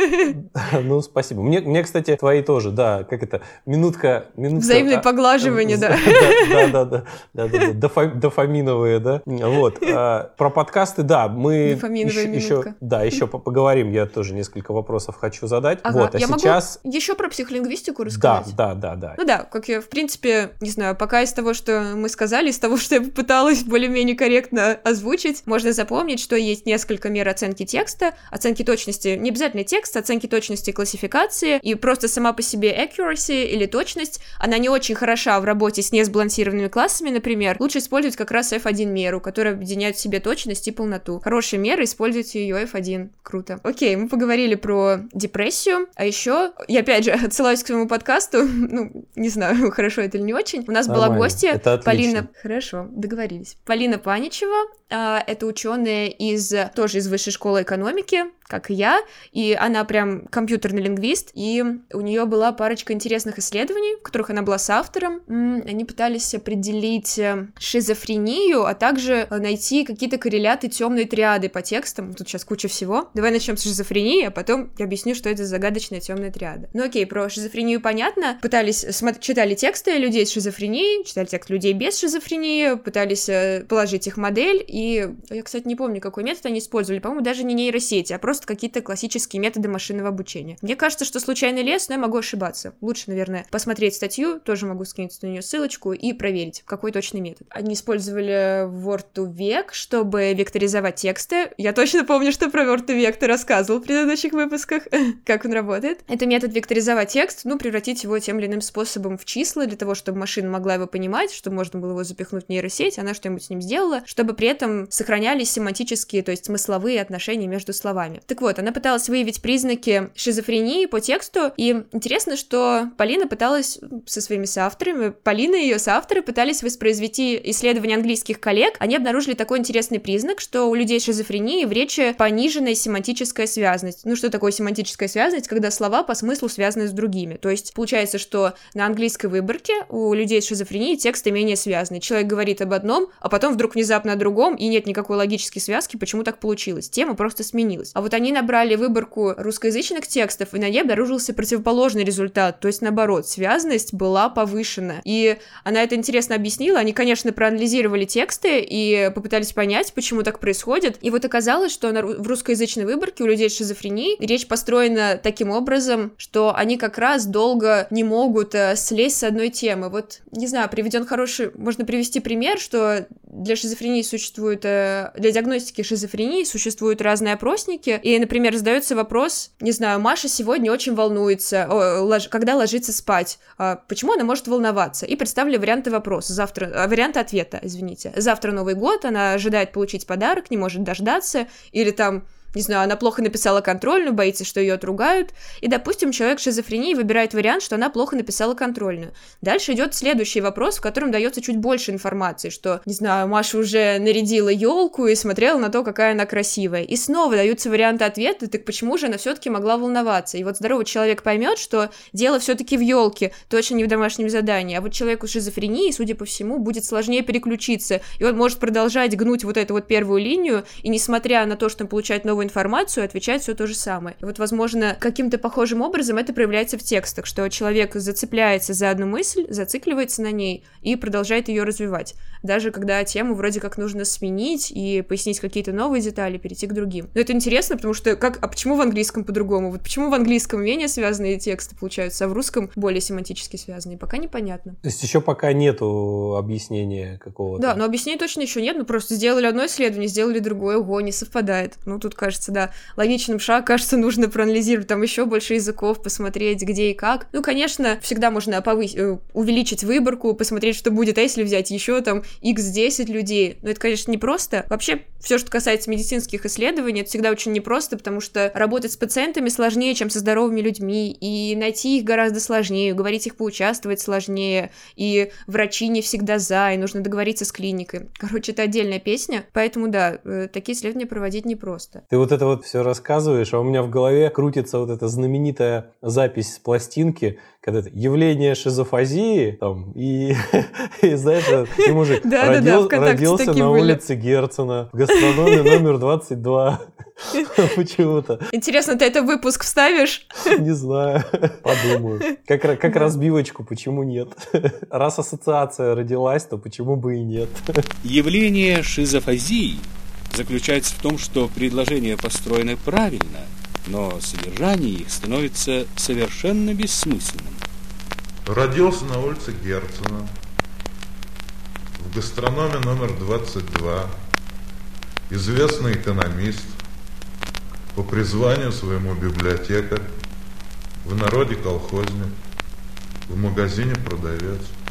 Ну, спасибо. Мне, мне, кстати, твои тоже, да, как это, минутка... минутка Взаимное а, поглаживание, да. Да, да, да, да, дофаминовые, да. Вот. А, про подкасты, да, мы еще, да, еще поговорим. Я тоже несколько вопросов хочу задать. Вот, а сейчас... еще про психолингвистику рассказать? Да, да, да, да. Ну да, как я, в принципе, не знаю, пока из того, что мы сказали, из того, что я попыталась более-менее корректно озвучить, можно запомнить, что есть несколько мер оценки текста, оценки точности, не обязательно текст, оценки точности классификации, и просто сама по себе accuracy или точность, она не очень хороша в работе с несбалансированными классами, например. Лучше использовать как раз F1 меру, которая объединяет в себе точность и полноту. Хорошие меры, используйте ее F1. Круто. Окей, мы поговорили про депрессию, а еще, я опять же отсылаюсь к своему подкасту, ну, не знаю, хорошо это или не очень. У нас Нормально. была гостья Полина... Хорошо, договорились. Полина Паничева, а, это ученая из тоже из высшей школы экономики, как и я, и она прям компьютерный лингвист, и у нее была парочка интересных исследований, в которых она была с автором. Они пытались определить э, шизофрению, а также найти какие-то корреляты темной триады по текстам. Тут сейчас куча всего. Давай начнем с шизофрении, а потом я объясню, что это загадочная темная триада. Ну окей, про шизофрению понятно. Пытались, читали тексты людей с шизофренией, читали текст людей без шизофрении, пытались э, положить их модель, и я, кстати, не помню, какой метод они использовали. По-моему, даже не нейросети, а просто какие-то классические методы машинного обучения. Мне кажется, что случайный лес, но я могу ошибаться. Лучше, наверное, посмотреть статью, тоже могу скинуть на нее ссылочку и проверить, какой точный метод. Они использовали Word to Vec, чтобы векторизовать тексты. Я точно помню, что про Word to Vec ты рассказывал в предыдущих выпусках, как он работает. Это метод векторизовать текст, ну, превратить его тем или иным способом в числа, для того, чтобы машина могла его понимать, чтобы можно было его запихнуть в нейросеть, она что-нибудь с ним сделала, чтобы при этом сохранялись семантические, то есть смысловые смысловые отношения между словами. Так вот, она пыталась выявить признаки шизофрении по тексту, и интересно, что Полина пыталась со своими соавторами, Полина и ее соавторы пытались воспроизвести исследования английских коллег, они обнаружили такой интересный признак, что у людей с шизофренией в речи пониженная семантическая связность. Ну, что такое семантическая связность? Когда слова по смыслу связаны с другими. То есть, получается, что на английской выборке у людей с шизофренией тексты менее связаны. Человек говорит об одном, а потом вдруг внезапно о другом, и нет никакой логической связки, почему так получилось. Тема просто сменилась. А вот они набрали выборку русскоязычных текстов, и на ней обнаружился противоположный результат. То есть, наоборот, связность была повышена. И она это интересно объяснила. Они, конечно, проанализировали тексты и попытались понять, почему так происходит. И вот оказалось, что на, в русскоязычной выборке у людей с шизофренией речь построена таким образом, что они как раз долго не могут э, слезть с одной темы. Вот, не знаю, приведен хороший, можно привести пример, что для шизофрении существует, э, для диагностики шизофрении существуют разные опросники, и, например, задается вопрос, не знаю, Маша сегодня очень волнуется, о, лож, когда ложится спать, а почему она может волноваться? И представили варианты вопроса, завтра, а, варианты ответа, извините. Завтра Новый год, она ожидает получить подарок, не может дождаться, или там не знаю, она плохо написала контрольную, боится, что ее отругают, и, допустим, человек с выбирает вариант, что она плохо написала контрольную. Дальше идет следующий вопрос, в котором дается чуть больше информации, что, не знаю, Маша уже нарядила елку и смотрела на то, какая она красивая. И снова даются варианты ответа, так почему же она все-таки могла волноваться? И вот здоровый человек поймет, что дело все-таки в елке, точно не в домашнем задании, а вот человеку с судя по всему, будет сложнее переключиться, и он может продолжать гнуть вот эту вот первую линию, и несмотря на то, что он получает новую информацию, отвечает все то же самое. И вот, возможно, каким-то похожим образом это проявляется в текстах, что человек зацепляется за одну мысль, зацикливается на ней и продолжает ее развивать. Даже когда тему вроде как нужно сменить и пояснить какие-то новые детали, перейти к другим. Но это интересно, потому что как, а почему в английском по-другому? Вот почему в английском менее связанные тексты получаются, а в русском более семантически связанные? Пока непонятно. То есть еще пока нету объяснения какого-то. Да, но объяснений точно еще нет, ну просто сделали одно исследование, сделали другое, ого, не совпадает. Ну тут кажется, да, логичным шаг, кажется, нужно проанализировать там еще больше языков, посмотреть, где и как. Ну, конечно, всегда можно повысить, э, увеличить выборку, посмотреть, что будет, а если взять еще там x10 людей. Но это, конечно, непросто. Вообще, все, что касается медицинских исследований, это всегда очень непросто, потому что работать с пациентами сложнее, чем со здоровыми людьми, и найти их гораздо сложнее, уговорить их поучаствовать сложнее, и врачи не всегда за, и нужно договориться с клиникой. Короче, это отдельная песня, поэтому, да, э, такие исследования проводить непросто. Ты вот это вот все рассказываешь, а у меня в голове крутится вот эта знаменитая запись с пластинки, когда это явление шизофазии, там, и, и знаешь, и мужик да, родил, да, да, родился на были. улице Герцена, в гастрономе номер 22. Почему-то. Интересно, ты это выпуск вставишь? Не знаю, подумаю. Как, как разбивочку, почему нет? Раз ассоциация родилась, то почему бы и нет? Явление шизофазии заключается в том, что предложения построены правильно – но содержание их становится совершенно бессмысленным. Родился на улице Герцена, в гастрономе номер 22, известный экономист, по призванию своему библиотекарь, в народе колхозник, в магазине продавец –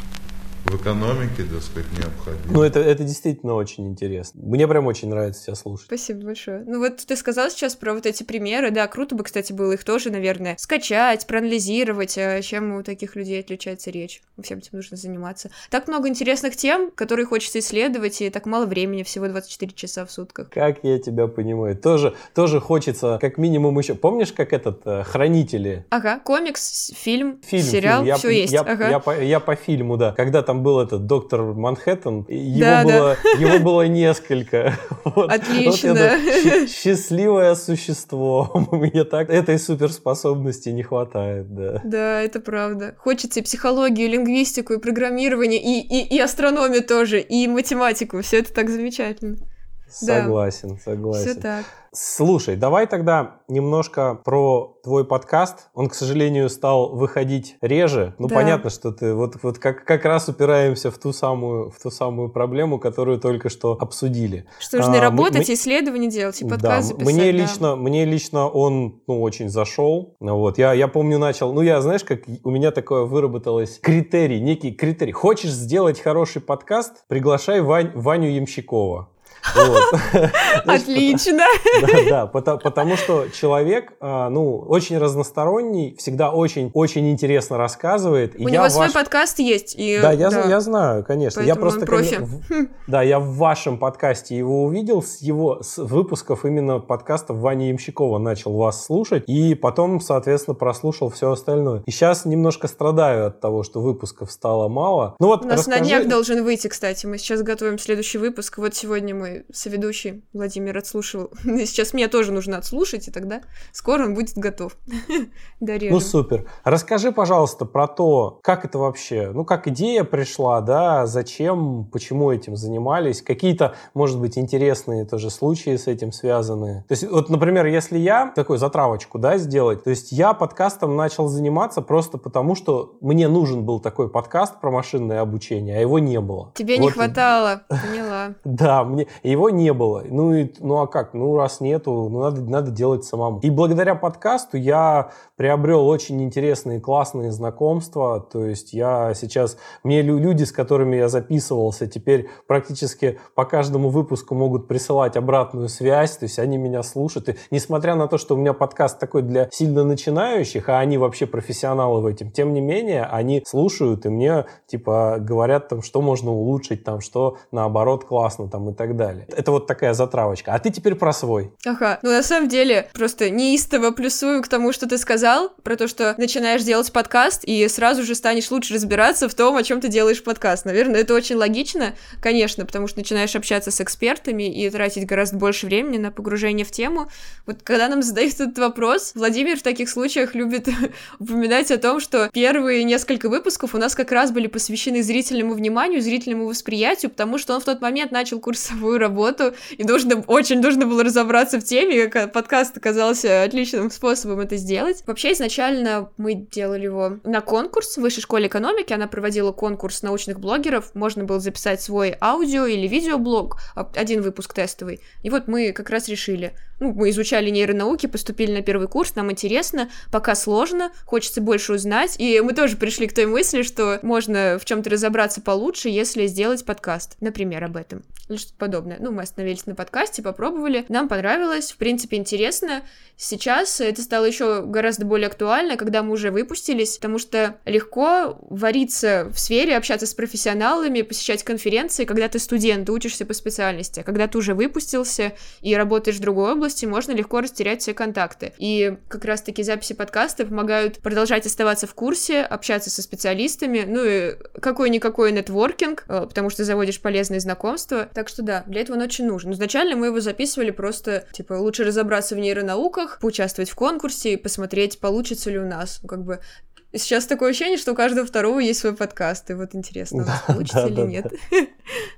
в экономике, так сказать, необходимо. Ну, это, это действительно очень интересно. Мне прям очень нравится тебя слушать. Спасибо большое. Ну, вот ты сказал сейчас про вот эти примеры, да, круто бы, кстати, было их тоже, наверное, скачать, проанализировать, а чем у таких людей отличается речь. Всем этим нужно заниматься. Так много интересных тем, которые хочется исследовать, и так мало времени, всего 24 часа в сутках. Как я тебя понимаю. Тоже, тоже хочется, как минимум еще... Помнишь, как этот э, «Хранители»? Ага, комикс, фильм, фильм сериал, все есть. Я, ага. я, по, я по фильму, да. Когда там был этот доктор Манхэттен, его, да, было, да. его было несколько. Вот, Отлично. Вот счастливое существо. Мне так этой суперспособности не хватает, да. Да, это правда. Хочется и психологию, и лингвистику, и программирование, и, и, и астрономию тоже, и математику. Все это так замечательно. Согласен, согласен. Все так. Слушай, давай тогда немножко про твой подкаст. Он, к сожалению, стал выходить реже. Ну, да. понятно, что ты вот, вот как, как раз упираемся в ту, самую, в ту самую проблему, которую только что обсудили. Что нужно а, работать, мы, исследования делать, и подкаст да, записать. Мне, да. лично, мне лично он ну, очень зашел. Вот. Я, я помню, начал... Ну, я, знаешь, как у меня такое выработалось критерий, некий критерий. Хочешь сделать хороший подкаст? Приглашай Вань, Ваню Ямщикова. Отлично. Да, потому что человек, а, ну, очень разносторонний, всегда очень-очень интересно рассказывает. У него свой подкаст есть. Да, я знаю, конечно. Я просто... Да, я в вашем подкасте его увидел, с его выпусков именно подкастов Вани Ямщикова начал вас слушать, и потом, соответственно, прослушал все остальное. И сейчас немножко страдаю от того, что выпусков стало мало. Ну вот, У нас на днях должен выйти, кстати. Мы сейчас готовим следующий выпуск. Вот сегодня мы соведущий Владимир отслушивал. Сейчас мне тоже нужно отслушать, и тогда скоро он будет готов. Ну, супер. Расскажи, пожалуйста, про то, как это вообще, ну, как идея пришла, да, зачем, почему этим занимались, какие-то, может быть, интересные тоже случаи с этим связаны. То есть, вот, например, если я такую затравочку, да, сделать, то есть я подкастом начал заниматься просто потому, что мне нужен был такой подкаст про машинное обучение, а его не было. Тебе вот. не хватало, поняла. Да, мне, его не было. Ну, и, ну а как? Ну, раз нету, ну, надо, надо делать самому. И благодаря подкасту я приобрел очень интересные, классные знакомства. То есть я сейчас... Мне люди, с которыми я записывался, теперь практически по каждому выпуску могут присылать обратную связь. То есть они меня слушают. И несмотря на то, что у меня подкаст такой для сильно начинающих, а они вообще профессионалы в этом, тем не менее, они слушают и мне, типа, говорят там, что можно улучшить, там, что наоборот классно, там, и так далее. Это вот такая затравочка. А ты теперь про свой. Ага. Ну, на самом деле, просто неистово плюсую к тому, что ты сказал, про то, что начинаешь делать подкаст, и сразу же станешь лучше разбираться в том, о чем ты делаешь подкаст. Наверное, это очень логично, конечно, потому что начинаешь общаться с экспертами и тратить гораздо больше времени на погружение в тему. Вот когда нам задают этот вопрос, Владимир в таких случаях любит упоминать о том, что первые несколько выпусков у нас как раз были посвящены зрительному вниманию, зрительному восприятию, потому что он в тот момент начал курсовую работу и нужно, очень нужно было разобраться в теме, как подкаст оказался отличным способом это сделать. Вообще, изначально мы делали его на конкурс в Высшей школе экономики, она проводила конкурс научных блогеров, можно было записать свой аудио или видеоблог, а, один выпуск тестовый, и вот мы как раз решили, ну, мы изучали нейронауки, поступили на первый курс, нам интересно, пока сложно, хочется больше узнать, и мы тоже пришли к той мысли, что можно в чем-то разобраться получше, если сделать подкаст, например, об этом, или что-то подобное. Ну, мы остановились на подкасте, попробовали, нам понравилось, в принципе, интересно. Сейчас это стало еще гораздо более актуально, когда мы уже выпустились, потому что легко вариться в сфере, общаться с профессионалами, посещать конференции, когда ты студент, учишься по специальности, а когда ты уже выпустился и работаешь в другой области, области можно легко растерять все контакты. И как раз-таки записи подкаста помогают продолжать оставаться в курсе, общаться со специалистами, ну и какой-никакой нетворкинг, э, потому что заводишь полезные знакомства. Так что да, для этого он очень нужен. Изначально мы его записывали просто, типа, лучше разобраться в нейронауках, поучаствовать в конкурсе и посмотреть, получится ли у нас. Как бы Сейчас такое ощущение, что у каждого второго есть свой подкаст, и вот интересно, да, получится да, или да, нет. Да.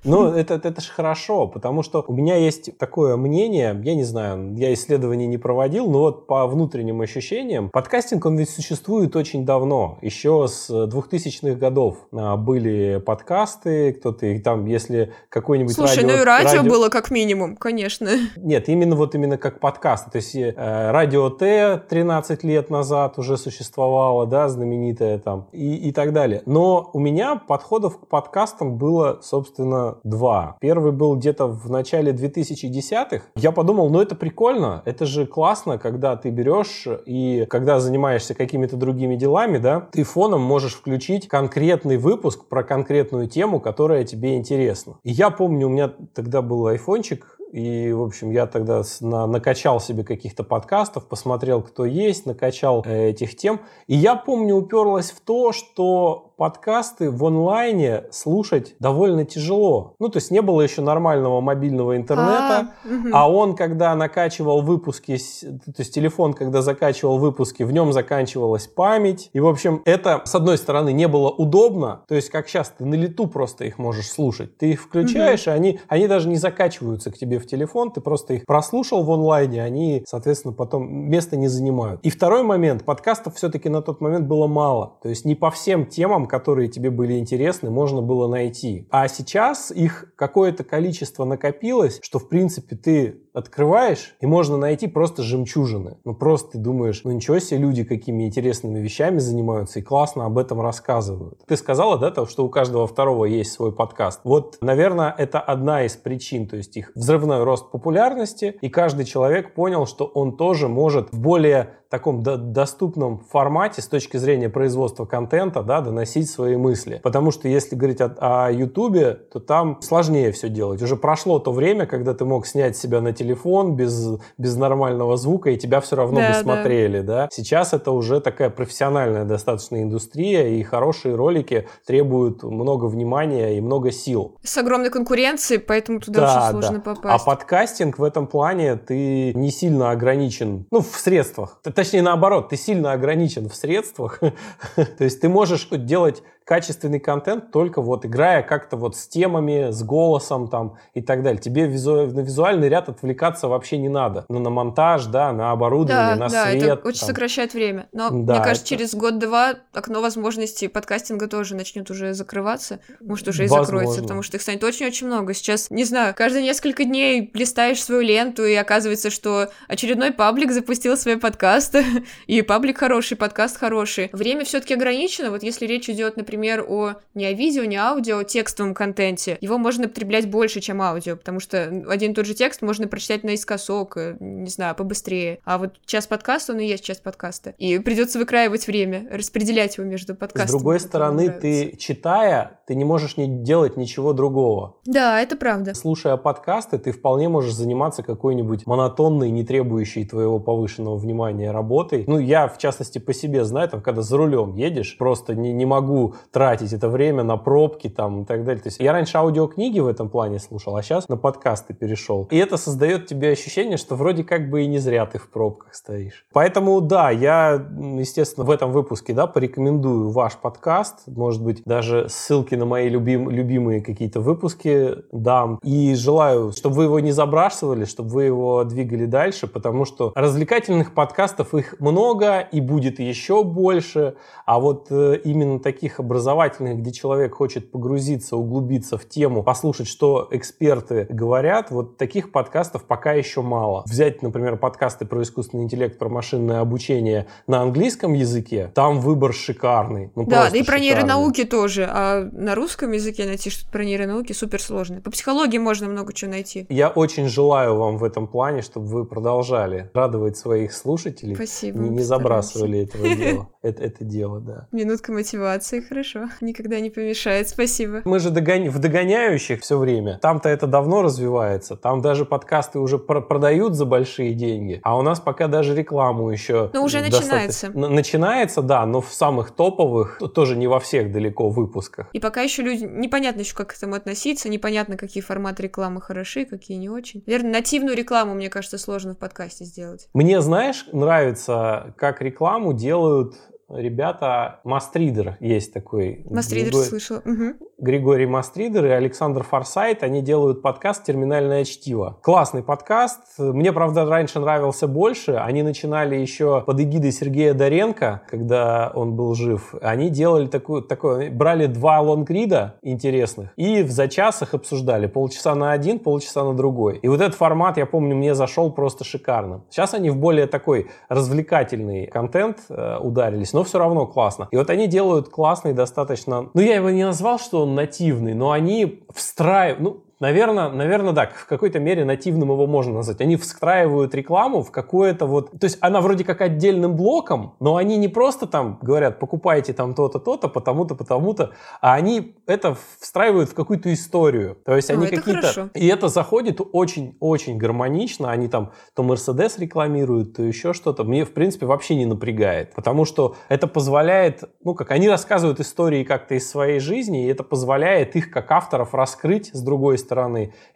Ну, это, это же хорошо, потому что у меня есть такое мнение, я не знаю, я исследований не проводил, но вот по внутренним ощущениям, подкастинг, он ведь существует очень давно, еще с 2000-х годов а, были подкасты, кто-то там, если какой-нибудь Слушай, радио... ну и радио, радио было как минимум, конечно. Нет, именно вот именно как подкаст, то есть э, радио Т 13 лет назад уже существовало, да, знаменитая там и, и так далее. Но у меня подходов к подкастам было, собственно, два. Первый был где-то в начале 2010-х. Я подумал, ну это прикольно, это же классно, когда ты берешь и когда занимаешься какими-то другими делами, да, ты фоном можешь включить конкретный выпуск про конкретную тему, которая тебе интересна. И я помню, у меня тогда был айфончик, и, в общем, я тогда на, накачал себе каких-то подкастов, посмотрел, кто есть, накачал э, этих тем. И я помню, уперлась в то, что подкасты в онлайне слушать довольно тяжело. Ну, то есть не было еще нормального мобильного интернета, а, а он, когда накачивал выпуски, то есть телефон, когда закачивал выпуски, в нем заканчивалась память. И, в общем, это, с одной стороны, не было удобно, то есть как сейчас ты на лету просто их можешь слушать. Ты их включаешь, угу. и они, они даже не закачиваются к тебе в телефон, ты просто их прослушал в онлайне, они, соответственно, потом место не занимают. И второй момент, подкастов все-таки на тот момент было мало. То есть не по всем темам темам, которые тебе были интересны, можно было найти. А сейчас их какое-то количество накопилось, что, в принципе, ты открываешь, и можно найти просто жемчужины. Ну, просто ты думаешь, ну, ничего себе, люди какими интересными вещами занимаются и классно об этом рассказывают. Ты сказала, да, то, что у каждого второго есть свой подкаст. Вот, наверное, это одна из причин, то есть их взрывной рост популярности, и каждый человек понял, что он тоже может в более таком до доступном формате с точки зрения производства контента, да, доносить свои мысли. Потому что если говорить о, о YouTube, то там сложнее все делать. Уже прошло то время, когда ты мог снять себя на телефон без, без нормального звука, и тебя все равно да, бы смотрели, да. да. Сейчас это уже такая профессиональная достаточно индустрия, и хорошие ролики требуют много внимания и много сил. С огромной конкуренцией, поэтому туда да, очень сложно да. попасть. А подкастинг в этом плане ты не сильно ограничен, ну, в средствах. Точнее, наоборот, ты сильно ограничен в средствах. То есть ты можешь делать качественный контент только вот играя как-то вот с темами, с голосом там и так далее. Тебе визу... на визуальный ряд отвлекаться вообще не надо. Ну, на монтаж, да, на оборудование, да, на да, свет. Да, это очень там. сокращает время. Но да, мне кажется, это... через год-два окно возможностей подкастинга тоже начнет уже закрываться. Может, уже и Возможно. закроется, потому что их станет очень-очень много. Сейчас, не знаю, каждые несколько дней листаешь свою ленту, и оказывается, что очередной паблик запустил свои подкасты, и паблик хороший, подкаст хороший. Время все-таки ограничено. Вот если речь идет, например, например, о не о видео, не аудио, о текстовом контенте, его можно потреблять больше, чем аудио, потому что один и тот же текст можно прочитать наискосок, э, не знаю, побыстрее. А вот час подкаста, он и есть час подкаста. И придется выкраивать время, распределять его между подкастами. С другой стороны, ты читая, ты не можешь не делать ничего другого. Да, это правда. Слушая подкасты, ты вполне можешь заниматься какой-нибудь монотонной, не требующей твоего повышенного внимания работой. Ну, я, в частности, по себе знаю, там, когда за рулем едешь, просто не, не могу тратить это время на пробки там и так далее. То есть я раньше аудиокниги в этом плане слушал, а сейчас на подкасты перешел. И это создает тебе ощущение, что вроде как бы и не зря ты в пробках стоишь. Поэтому да, я, естественно, в этом выпуске, да, порекомендую ваш подкаст. Может быть, даже ссылки на мои любим, любимые какие-то выпуски дам. И желаю, чтобы вы его не забрасывали, чтобы вы его двигали дальше, потому что развлекательных подкастов их много и будет еще больше. А вот э, именно таких образовательных образовательных, где человек хочет погрузиться, углубиться в тему, послушать, что эксперты говорят, вот таких подкастов пока еще мало. Взять, например, подкасты про искусственный интеллект, про машинное обучение на английском языке, там выбор шикарный. Ну, да, да и про нейронауки тоже. А на русском языке найти что-то про нейронауки супер сложно. По психологии можно много чего найти. Я очень желаю вам в этом плане, чтобы вы продолжали радовать своих слушателей. Спасибо. Не, не забрасывали этого дела. Это, это дело, да. Минутка мотивации, хорошо хорошо. Никогда не помешает, спасибо. Мы же догоня... в догоняющих все время. Там-то это давно развивается. Там даже подкасты уже пр продают за большие деньги. А у нас пока даже рекламу еще... Но уже начинается. Начинается, да, но в самых топовых, тоже не во всех далеко выпусках. И пока еще люди... Непонятно еще, как к этому относиться, непонятно, какие форматы рекламы хороши, какие не очень. Наверное, нативную рекламу, мне кажется, сложно в подкасте сделать. Мне, знаешь, нравится, как рекламу делают ребята, Мастридер есть такой. Мастридер Григорий, слышал. Угу. Григорий Мастридер и Александр Форсайт, они делают подкаст «Терминальное чтиво». Классный подкаст. Мне, правда, раньше нравился больше. Они начинали еще под эгидой Сергея Доренко, когда он был жив. Они делали такую, такое, брали два лонгрида интересных и в зачасах обсуждали. Полчаса на один, полчаса на другой. И вот этот формат, я помню, мне зашел просто шикарно. Сейчас они в более такой развлекательный контент э, ударились но все равно классно. И вот они делают классный достаточно... Ну, я его не назвал, что он нативный, но они встраивают... Ну, Наверное, наверное, да, в какой-то мере нативным его можно назвать. Они встраивают рекламу в какое-то вот... То есть она вроде как отдельным блоком, но они не просто там говорят, покупайте там то-то, то-то, потому-то, потому-то, а они это встраивают в какую-то историю. То есть они какие-то... И это заходит очень-очень гармонично. Они там то Мерседес рекламируют, то еще что-то. Мне, в принципе, вообще не напрягает. Потому что это позволяет... Ну, как они рассказывают истории как-то из своей жизни, и это позволяет их, как авторов, раскрыть с другой стороны.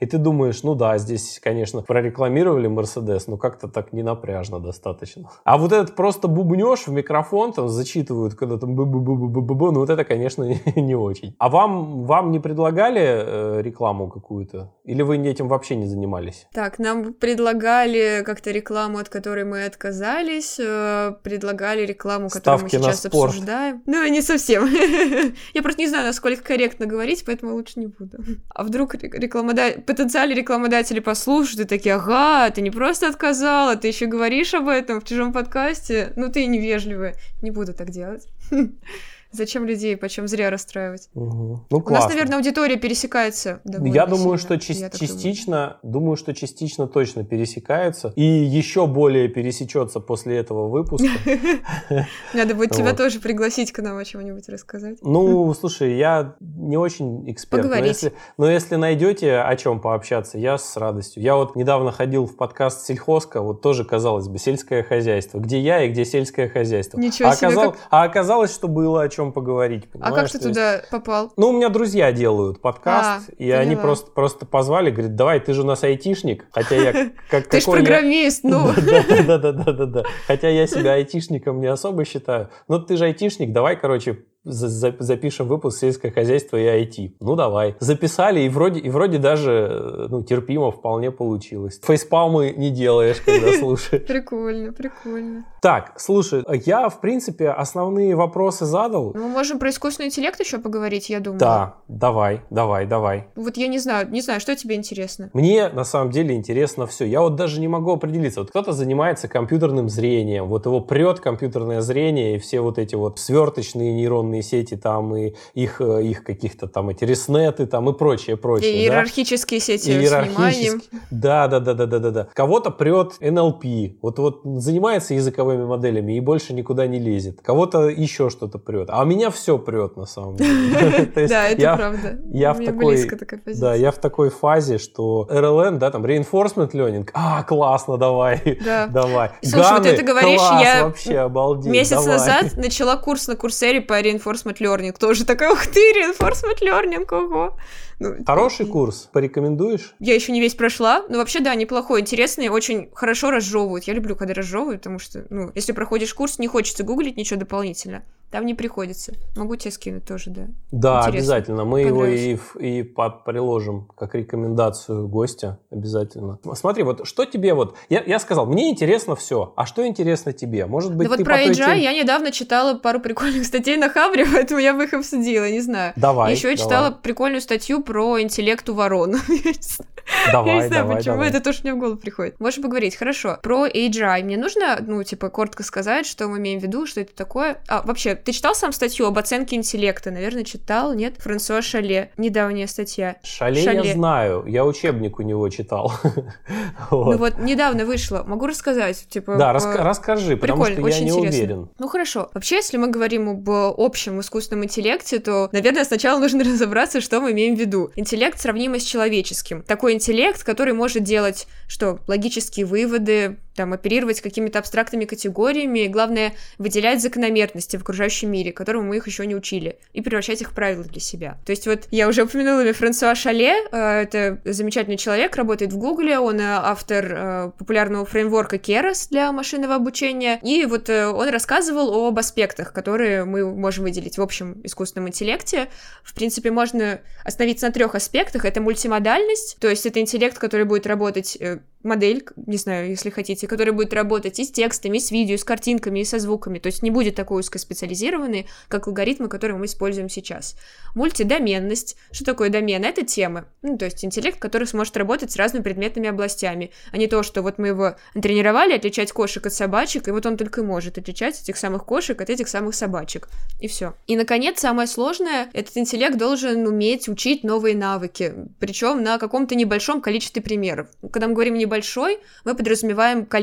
И ты думаешь, ну да, здесь, конечно, прорекламировали Мерседес, но как-то так не напряжно достаточно. А вот этот просто бубнешь в микрофон, там зачитывают, когда там бу бу бу бу бу бу ну вот это, конечно, не очень. А вам, вам не предлагали э, рекламу какую-то? Или вы этим вообще не занимались? Так, нам предлагали как-то рекламу, от которой мы отказались, э, предлагали рекламу, которую Ставки мы сейчас спорт. обсуждаем. Ну, не совсем. Я просто не знаю, насколько корректно говорить, поэтому лучше не буду. А вдруг рекламодатель, потенциальные рекламодатели послушают и такие, ага, ты не просто отказала, ты еще говоришь об этом в чужом подкасте. Ну, ты невежливая. Не буду так делать. Зачем людей почем зря расстраивать? Угу. Ну, У нас, наверное, аудитория пересекается. Я думаю, сильно. что Я част- так думаю. частично, думаю, что частично точно пересекаются. И еще более пересечется после этого выпуска. Надо будет тебя тоже пригласить к нам о чем-нибудь рассказать. Ну, слушай, я не очень эксперт. Но Поговорить. если, но если найдете о чем пообщаться, я с радостью. Я вот недавно ходил в подкаст Сельхозка, вот тоже, казалось бы, сельское хозяйство. Где я и где сельское хозяйство. Ничего а, себе, а оказалось, что было о чем поговорить. А как ты То есть- туда попал? Ну, у меня друзья делают подкаст, А, и они поняла. просто, просто позвали, говорят, давай, ты же у нас айтишник, хотя я как Ты ж какой я- программист, ну. да, да, да, да, да. Хотя я себя айтишником не особо считаю. Но ты же айтишник, давай, короче, за- за- запишем выпуск сельское хозяйство и IT. Ну давай. Записали, и вроде, и вроде даже э, ну, терпимо вполне получилось. Фейспалмы не делаешь, когда слушаешь. Прикольно, прикольно. Так, слушай, я, в принципе, основные вопросы задал. Ну, Мы можем про искусственный интеллект еще поговорить, я думаю. Да, давай, давай, давай. Вот я не знаю, не знаю, что тебе интересно. Мне на самом деле интересно все. Я вот даже не могу определиться. Вот кто-то занимается компьютерным зрением, вот его прет компьютерное зрение и все вот эти вот сверточные нейронные сети там и их, э, их каких-то там эти реснеты там и прочее, прочее. И да? иерархические сети с вниманием. Иерархически. Да, да, да, да, да, да, да. Кого-то прет NLP. Вот, вот занимается языковыми моделями и больше никуда не лезет. Кого-то еще что-то прет. А меня все прет на самом деле. Да, это правда. я в такой-. Да, я в такой фазе, что RLN, да, там, reinforcement learning, а, классно, давай, Да. давай. Слушай, вот ты говоришь, я Месяц назад начала курс на Курсере по reinforcement learning. Тоже такая, ух ты, reinforcement learning, ого. Ну, Хороший курс, порекомендуешь? Я еще не весь прошла, но вообще, да, неплохой, интересный, очень хорошо разжевывают. Я люблю, когда разжевывают, потому что, ну, если проходишь курс, не хочется гуглить ничего дополнительно. Там не приходится. Могу тебе скинуть тоже, да. Да, Интересно. обязательно. Мы его и, и приложим как рекомендацию гостя обязательно. Смотри, вот что тебе вот... Я, я сказал, мне интересно все. А что интересно тебе? Может быть, да ты вот про AGI теме- я недавно читала пару прикольных статей на Хабре, поэтому я бы их обсудила, не знаю. Давай, Еще я давай. читала прикольную статью про интеллект у ворон. Давай, Я не знаю, давай, почему давай. это тоже мне в голову приходит. Можешь поговорить, хорошо. Про AGI. Мне нужно, ну, типа, коротко сказать, что мы имеем в виду, что это такое. А, вообще, ты читал сам статью об оценке интеллекта? Наверное, читал, нет? Франсуа Шале. Недавняя статья. Шале, Шале. я знаю, я учебник у него читал. Вот. Ну вот, недавно вышла. Могу рассказать, типа... Да, э, расскажи, потому что я не интересно. уверен. Ну хорошо. Вообще, если мы говорим об общем искусственном интеллекте, то, наверное, сначала нужно разобраться, что мы имеем в виду. Интеллект сравнимый с человеческим. Такой интеллект, который может делать, что, логические выводы, там, оперировать какими-то абстрактными категориями, и, главное, выделять закономерности в окружающем мире, которому мы их еще не учили, и превращать их в правила для себя. То есть вот я уже упомянула Франсуа Шале, э, это замечательный человек, работает в Гугле, он э, автор э, популярного фреймворка Keras для машинного обучения, и вот он рассказывал об аспектах, которые мы можем выделить в общем искусственном интеллекте. В принципе, можно остановиться на трех аспектах. Это мультимодальность, то есть это интеллект, который будет работать модель, не знаю, если хотите, который будет работать и с текстами, и с видео, и с картинками, и со звуками. То есть не будет такой узкоспециализированный, как алгоритмы, которые мы используем сейчас. Мультидоменность. Что такое домен? Это темы. Ну, то есть интеллект, который сможет работать с разными предметными областями, а не то, что вот мы его тренировали отличать кошек от собачек, и вот он только может отличать этих самых кошек от этих самых собачек. И все. И, наконец, самое сложное, этот интеллект должен уметь учить новые навыки, причем на каком-то небольшом количестве примеров. Когда мы говорим небольшой, мы подразумеваем количество,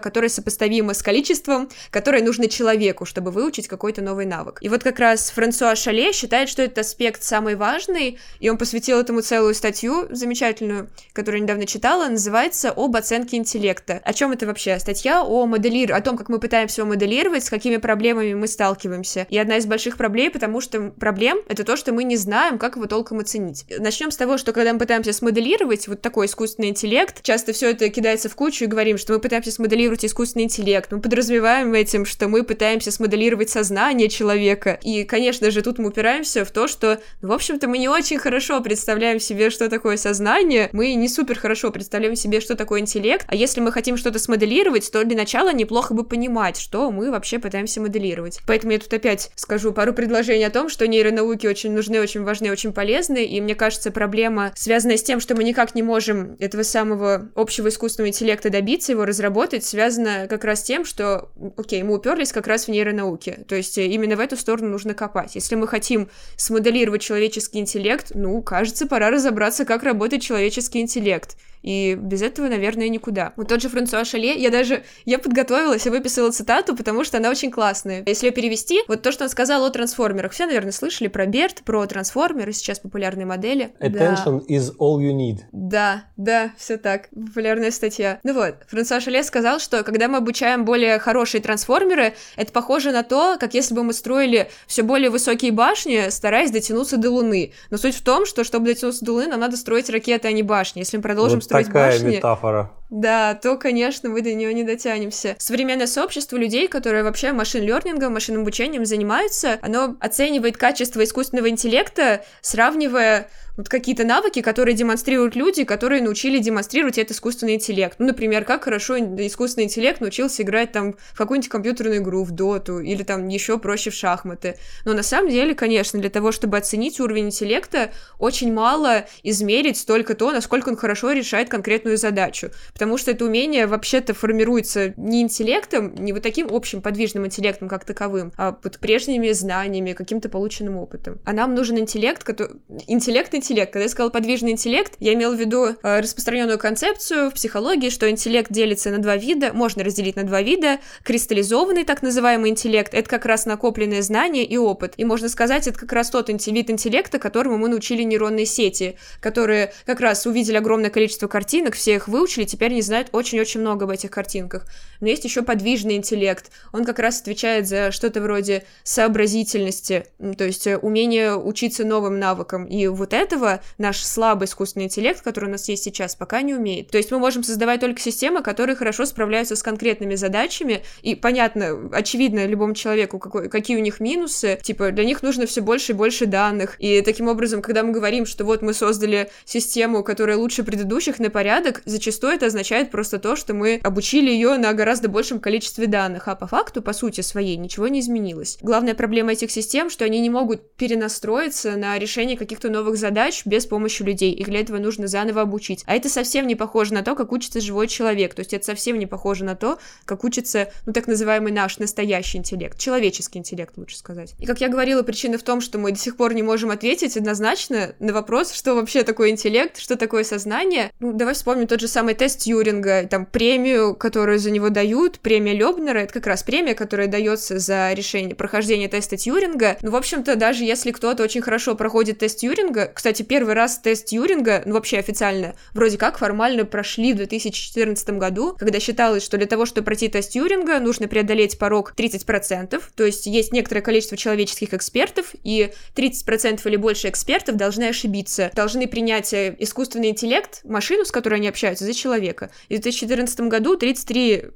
которое сопоставимо с количеством, которое нужно человеку, чтобы выучить какой-то новый навык. И вот как раз Франсуа Шале считает, что этот аспект самый важный, и он посвятил этому целую статью замечательную, которую недавно читала, называется «Об оценке интеллекта». О чем это вообще? Статья о моделировании, о том, как мы пытаемся его моделировать, с какими проблемами мы сталкиваемся. И одна из больших проблем, потому что проблем — это то, что мы не знаем, как его толком оценить. Начнем с того, что когда мы пытаемся смоделировать вот такой искусственный интеллект, часто все это кидается в кучу и говорим, что мы пытаемся смоделировать искусственный интеллект, мы подразумеваем этим, что мы пытаемся смоделировать сознание человека. И, конечно же, тут мы упираемся в то, что, ну, в общем-то, мы не очень хорошо представляем себе, что такое сознание, мы не супер хорошо представляем себе, что такое интеллект, а если мы хотим что-то смоделировать, то для начала неплохо бы понимать, что мы вообще пытаемся моделировать. Поэтому я тут опять скажу пару предложений о том, что нейронауки очень нужны, очень важны, очень полезны, и мне кажется, проблема, связанная с тем, что мы никак не можем этого самого общего искусственного интеллекта добиться, его разработать, связана как раз тем, что, окей, мы уперлись как раз в нейронауки. То есть именно в эту сторону нужно копать. Если мы хотим смоделировать человеческий интеллект, ну, кажется, пора разобраться, как работает человеческий интеллект. И без этого, наверное, никуда. Вот тот же Франсуа Шале, я даже, я подготовилась и выписала цитату, потому что она очень классная. Если ее перевести, вот то, что он сказал о трансформерах. Все, наверное, слышали про Берт, про трансформеры, сейчас популярные модели. Attention да. is all you need. Да, да, все так. Популярная статья. Ну вот, Франсуа Шале сказал, что когда мы обучаем более хорошие трансформеры, это похоже на то, как если бы мы строили все более высокие башни, стараясь дотянуться до Луны. Но суть в том, что чтобы дотянуться до Луны, нам надо строить ракеты, а не башни. Если мы продолжим вот строить такая башни... метафора. Да, то, конечно, мы до нее не дотянемся. Современное сообщество людей, которые вообще машин-лернингом, машинным обучением занимаются, оно оценивает качество искусственного интеллекта, сравнивая вот какие-то навыки, которые демонстрируют люди, которые научили демонстрировать этот искусственный интеллект. Ну, например, как хорошо искусственный интеллект научился играть там в какую-нибудь компьютерную игру, в доту, или там еще проще в шахматы. Но на самом деле, конечно, для того, чтобы оценить уровень интеллекта, очень мало измерить только то, насколько он хорошо решает конкретную задачу. Потому что это умение вообще-то формируется не интеллектом, не вот таким общим подвижным интеллектом как таковым, а вот прежними знаниями, каким-то полученным опытом. А нам нужен интеллект, который... интеллект интеллект. Когда я сказала подвижный интеллект, я имела в виду э, распространенную концепцию в психологии, что интеллект делится на два вида, можно разделить на два вида. Кристаллизованный, так называемый интеллект, это как раз накопленные знания и опыт. И можно сказать, это как раз тот вид интеллекта, которому мы научили нейронные сети, которые как раз увидели огромное количество картинок, все их выучили, теперь они знают очень-очень много об этих картинках. Но есть еще подвижный интеллект. Он как раз отвечает за что-то вроде сообразительности, то есть э, умение учиться новым навыкам. И вот это этого наш слабый искусственный интеллект, который у нас есть сейчас, пока не умеет. То есть мы можем создавать только системы, которые хорошо справляются с конкретными задачами, и понятно, очевидно любому человеку, какой, какие у них минусы, типа для них нужно все больше и больше данных, и таким образом, когда мы говорим, что вот мы создали систему, которая лучше предыдущих на порядок, зачастую это означает просто то, что мы обучили ее на гораздо большем количестве данных, а по факту, по сути своей, ничего не изменилось. Главная проблема этих систем, что они не могут перенастроиться на решение каких-то новых задач, задач без помощи людей. и для этого нужно заново обучить. А это совсем не похоже на то, как учится живой человек. То есть это совсем не похоже на то, как учится, ну, так называемый наш настоящий интеллект. Человеческий интеллект, лучше сказать. И, как я говорила, причина в том, что мы до сих пор не можем ответить однозначно на вопрос, что вообще такое интеллект, что такое сознание. Ну, давай вспомним тот же самый тест Тьюринга, там, премию, которую за него дают, премия Лебнера, это как раз премия, которая дается за решение прохождения теста Тьюринга. Ну, в общем-то, даже если кто-то очень хорошо проходит тест Тьюринга, кстати, кстати, первый раз тест Тьюринга, ну вообще официально, вроде как формально прошли в 2014 году, когда считалось, что для того, чтобы пройти тест Тьюринга, нужно преодолеть порог 30%, то есть есть некоторое количество человеческих экспертов, и 30% или больше экспертов должны ошибиться, должны принять э, искусственный интеллект, машину, с которой они общаются, за человека. И в 2014 году 33%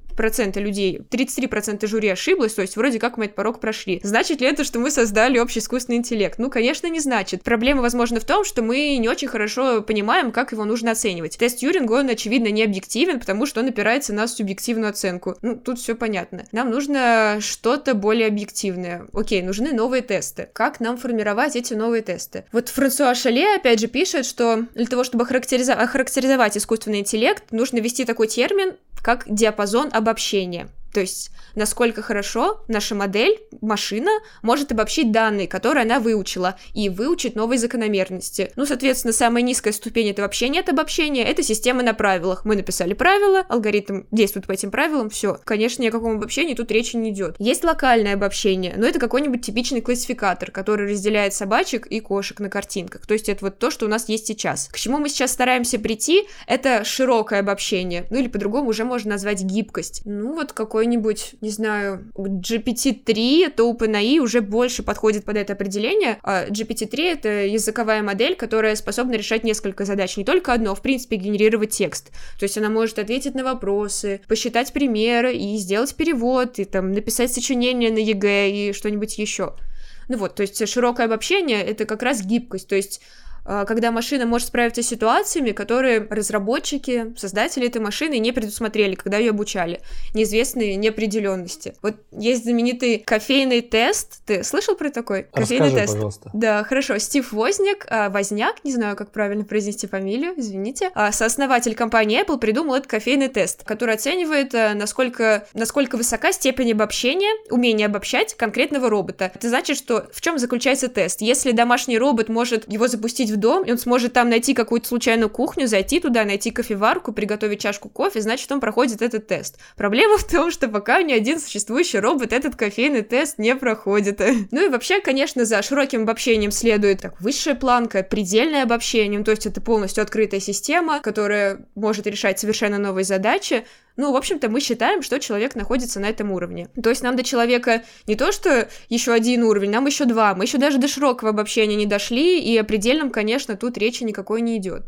людей, 33% жюри ошиблось, то есть вроде как мы этот порог прошли. Значит ли это, что мы создали общий искусственный интеллект? Ну, конечно, не значит. Проблема, возможно, в том, что мы не очень хорошо понимаем, как его нужно оценивать. Тест Тьюринга, он, очевидно, не объективен, потому что он опирается на субъективную оценку. Ну, тут все понятно. Нам нужно что-то более объективное. Окей, нужны новые тесты. Как нам формировать эти новые тесты? Вот Франсуа Шале, опять же, пишет, что для того, чтобы охарактеризовать искусственный интеллект, нужно ввести такой термин, как диапазон обобщения. То есть, насколько хорошо наша модель, машина, может обобщить данные, которые она выучила, и выучить новые закономерности. Ну, соответственно, самая низкая ступень это вообще нет обобщения, это система на правилах. Мы написали правила, алгоритм действует по этим правилам, все. Конечно, ни о каком обобщении тут речи не идет. Есть локальное обобщение, но это какой-нибудь типичный классификатор, который разделяет собачек и кошек на картинках. То есть это вот то, что у нас есть сейчас. К чему мы сейчас стараемся прийти, это широкое обобщение, ну или по-другому уже можно назвать гибкость. Ну вот какой какой-нибудь, не знаю, GPT-3, то OpenAI уже больше подходит под это определение. А GPT-3 — это языковая модель, которая способна решать несколько задач, не только одно, а, в принципе, генерировать текст. То есть она может ответить на вопросы, посчитать примеры и сделать перевод, и там написать сочинение на ЕГЭ и что-нибудь еще. Ну вот, то есть широкое обобщение — это как раз гибкость, то есть а, когда машина может справиться с ситуациями, которые разработчики, создатели этой машины не предусмотрели, когда ее обучали. Неизвестные неопределенности. Вот есть знаменитый кофейный тест. Ты слышал про такой? Кофейный Расскажи, тест. пожалуйста. Да, хорошо. Стив Возняк, а, Возняк, не знаю, как правильно произнести фамилию, извините, а, сооснователь компании Apple придумал этот кофейный тест, который оценивает, а, насколько, насколько высока степень обобщения, умение обобщать конкретного робота. Это значит, что в чем заключается тест? Если домашний робот может его запустить в дом, и он сможет там найти какую-то случайную кухню, зайти туда, найти кофеварку, приготовить чашку кофе, значит, он проходит этот тест. Проблема в том, что пока ни один существующий робот этот кофейный тест не проходит. Ну и вообще, конечно, за широким обобщением следует так, высшая планка, предельное обобщение, ну, то есть это полностью открытая система, которая может решать совершенно новые задачи, ну, в общем-то, мы считаем, что человек находится на этом уровне. То есть нам до человека не то, что еще один уровень, нам еще два. Мы еще даже до широкого обобщения не дошли, и о предельном, конечно, тут речи никакой не идет.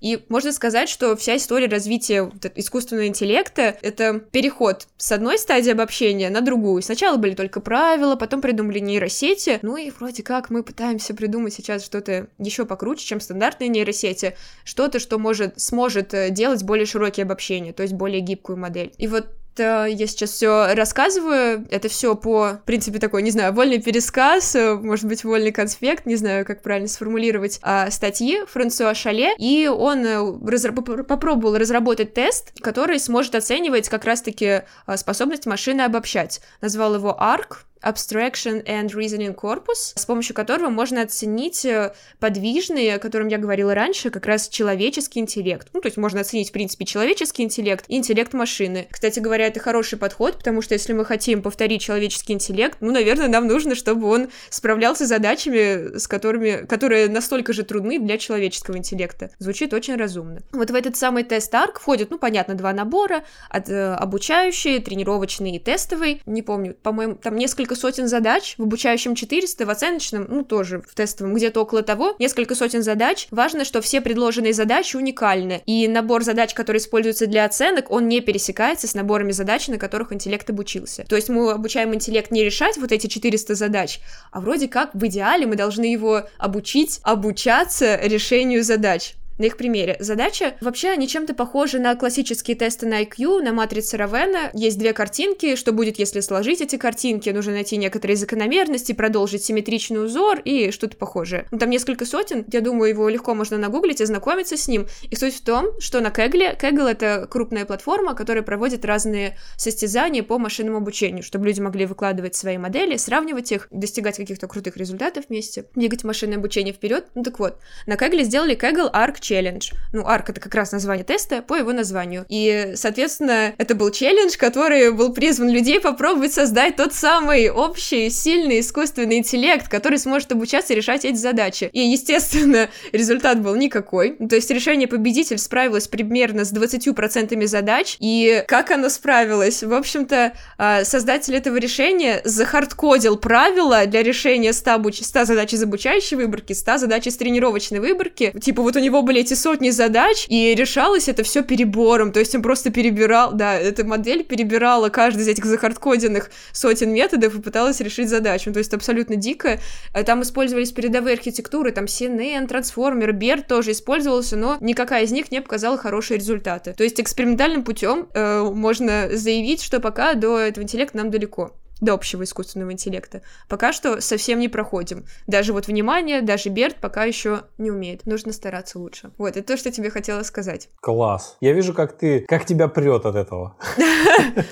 И можно сказать, что вся история развития искусственного интеллекта — это переход с одной стадии обобщения на другую. Сначала были только правила, потом придумали нейросети, ну и вроде как мы пытаемся придумать сейчас что-то еще покруче, чем стандартные нейросети, что-то, что может, сможет э, делать более широкие обобщения, то есть более гибкую модель. И вот я сейчас все рассказываю, это все по, в принципе, такой, не знаю, вольный пересказ, э, может быть, вольный конспект, не знаю, как правильно сформулировать, а, статьи Франсуа Шале, и он э, разра- попробовал разработать тест, который сможет оценивать как раз-таки способность машины обобщать. Назвал его ARC, Abstraction and Reasoning Corpus, с помощью которого можно оценить э, подвижный, о котором я говорила раньше, как раз человеческий интеллект. Ну, то есть можно оценить, в принципе, человеческий интеллект и интеллект машины. Кстати говоря, это хороший подход, потому что если мы хотим повторить человеческий интеллект, ну, наверное, нам нужно, чтобы он справлялся с задачами, с которыми, которые настолько же трудны для человеческого интеллекта. Звучит очень разумно. Вот в этот самый тест ARC входят, ну, понятно, два набора, от, э, обучающий, тренировочный и тестовый. Не помню, по-моему, там несколько несколько сотен задач, в обучающем 400, в оценочном, ну, тоже в тестовом, где-то около того, несколько сотен задач. Важно, что все предложенные задачи уникальны, и набор задач, который используется для оценок, он не пересекается с наборами задач, на которых интеллект обучился. То есть мы обучаем интеллект не решать вот эти 400 задач, а вроде как в идеале мы должны его обучить обучаться решению задач на их примере. Задача вообще они чем-то похожи на классические тесты на IQ, на матрице Равена. Есть две картинки, что будет, если сложить эти картинки, нужно найти некоторые закономерности, продолжить симметричный узор и что-то похожее. Ну, там несколько сотен, я думаю, его легко можно нагуглить и знакомиться с ним. И суть в том, что на Кегле, Кегл это крупная платформа, которая проводит разные состязания по машинному обучению, чтобы люди могли выкладывать свои модели, сравнивать их, достигать каких-то крутых результатов вместе, двигать машинное обучение вперед. Ну так вот, на Кегле сделали Kaggle Arc челлендж. Ну, арк — это как раз название теста по его названию. И, соответственно, это был челлендж, который был призван людей попробовать создать тот самый общий, сильный искусственный интеллект, который сможет обучаться решать эти задачи. И, естественно, результат был никакой. То есть решение победитель справилось примерно с 20% задач. И как оно справилось? В общем-то, а, создатель этого решения захардкодил правила для решения 100, обуч... 100 задач из обучающей выборки, 100 задач из тренировочной выборки. Типа вот у него были эти сотни задач, и решалось это все перебором, то есть он просто перебирал, да, эта модель перебирала каждый из этих захардкоденных сотен методов и пыталась решить задачу, ну, то есть абсолютно дико. Э, там использовались передовые архитектуры, там CNN, трансформер, BERT тоже использовался, но никакая из них не показала хорошие результаты. То есть экспериментальным путем э, можно заявить, что пока до этого интеллекта нам далеко до общего искусственного интеллекта. Пока что совсем не проходим. Даже вот внимание, даже Берт пока еще не умеет. Нужно стараться лучше. Вот, это то, что тебе хотела сказать. Класс. Я вижу, как ты, как тебя прет от этого.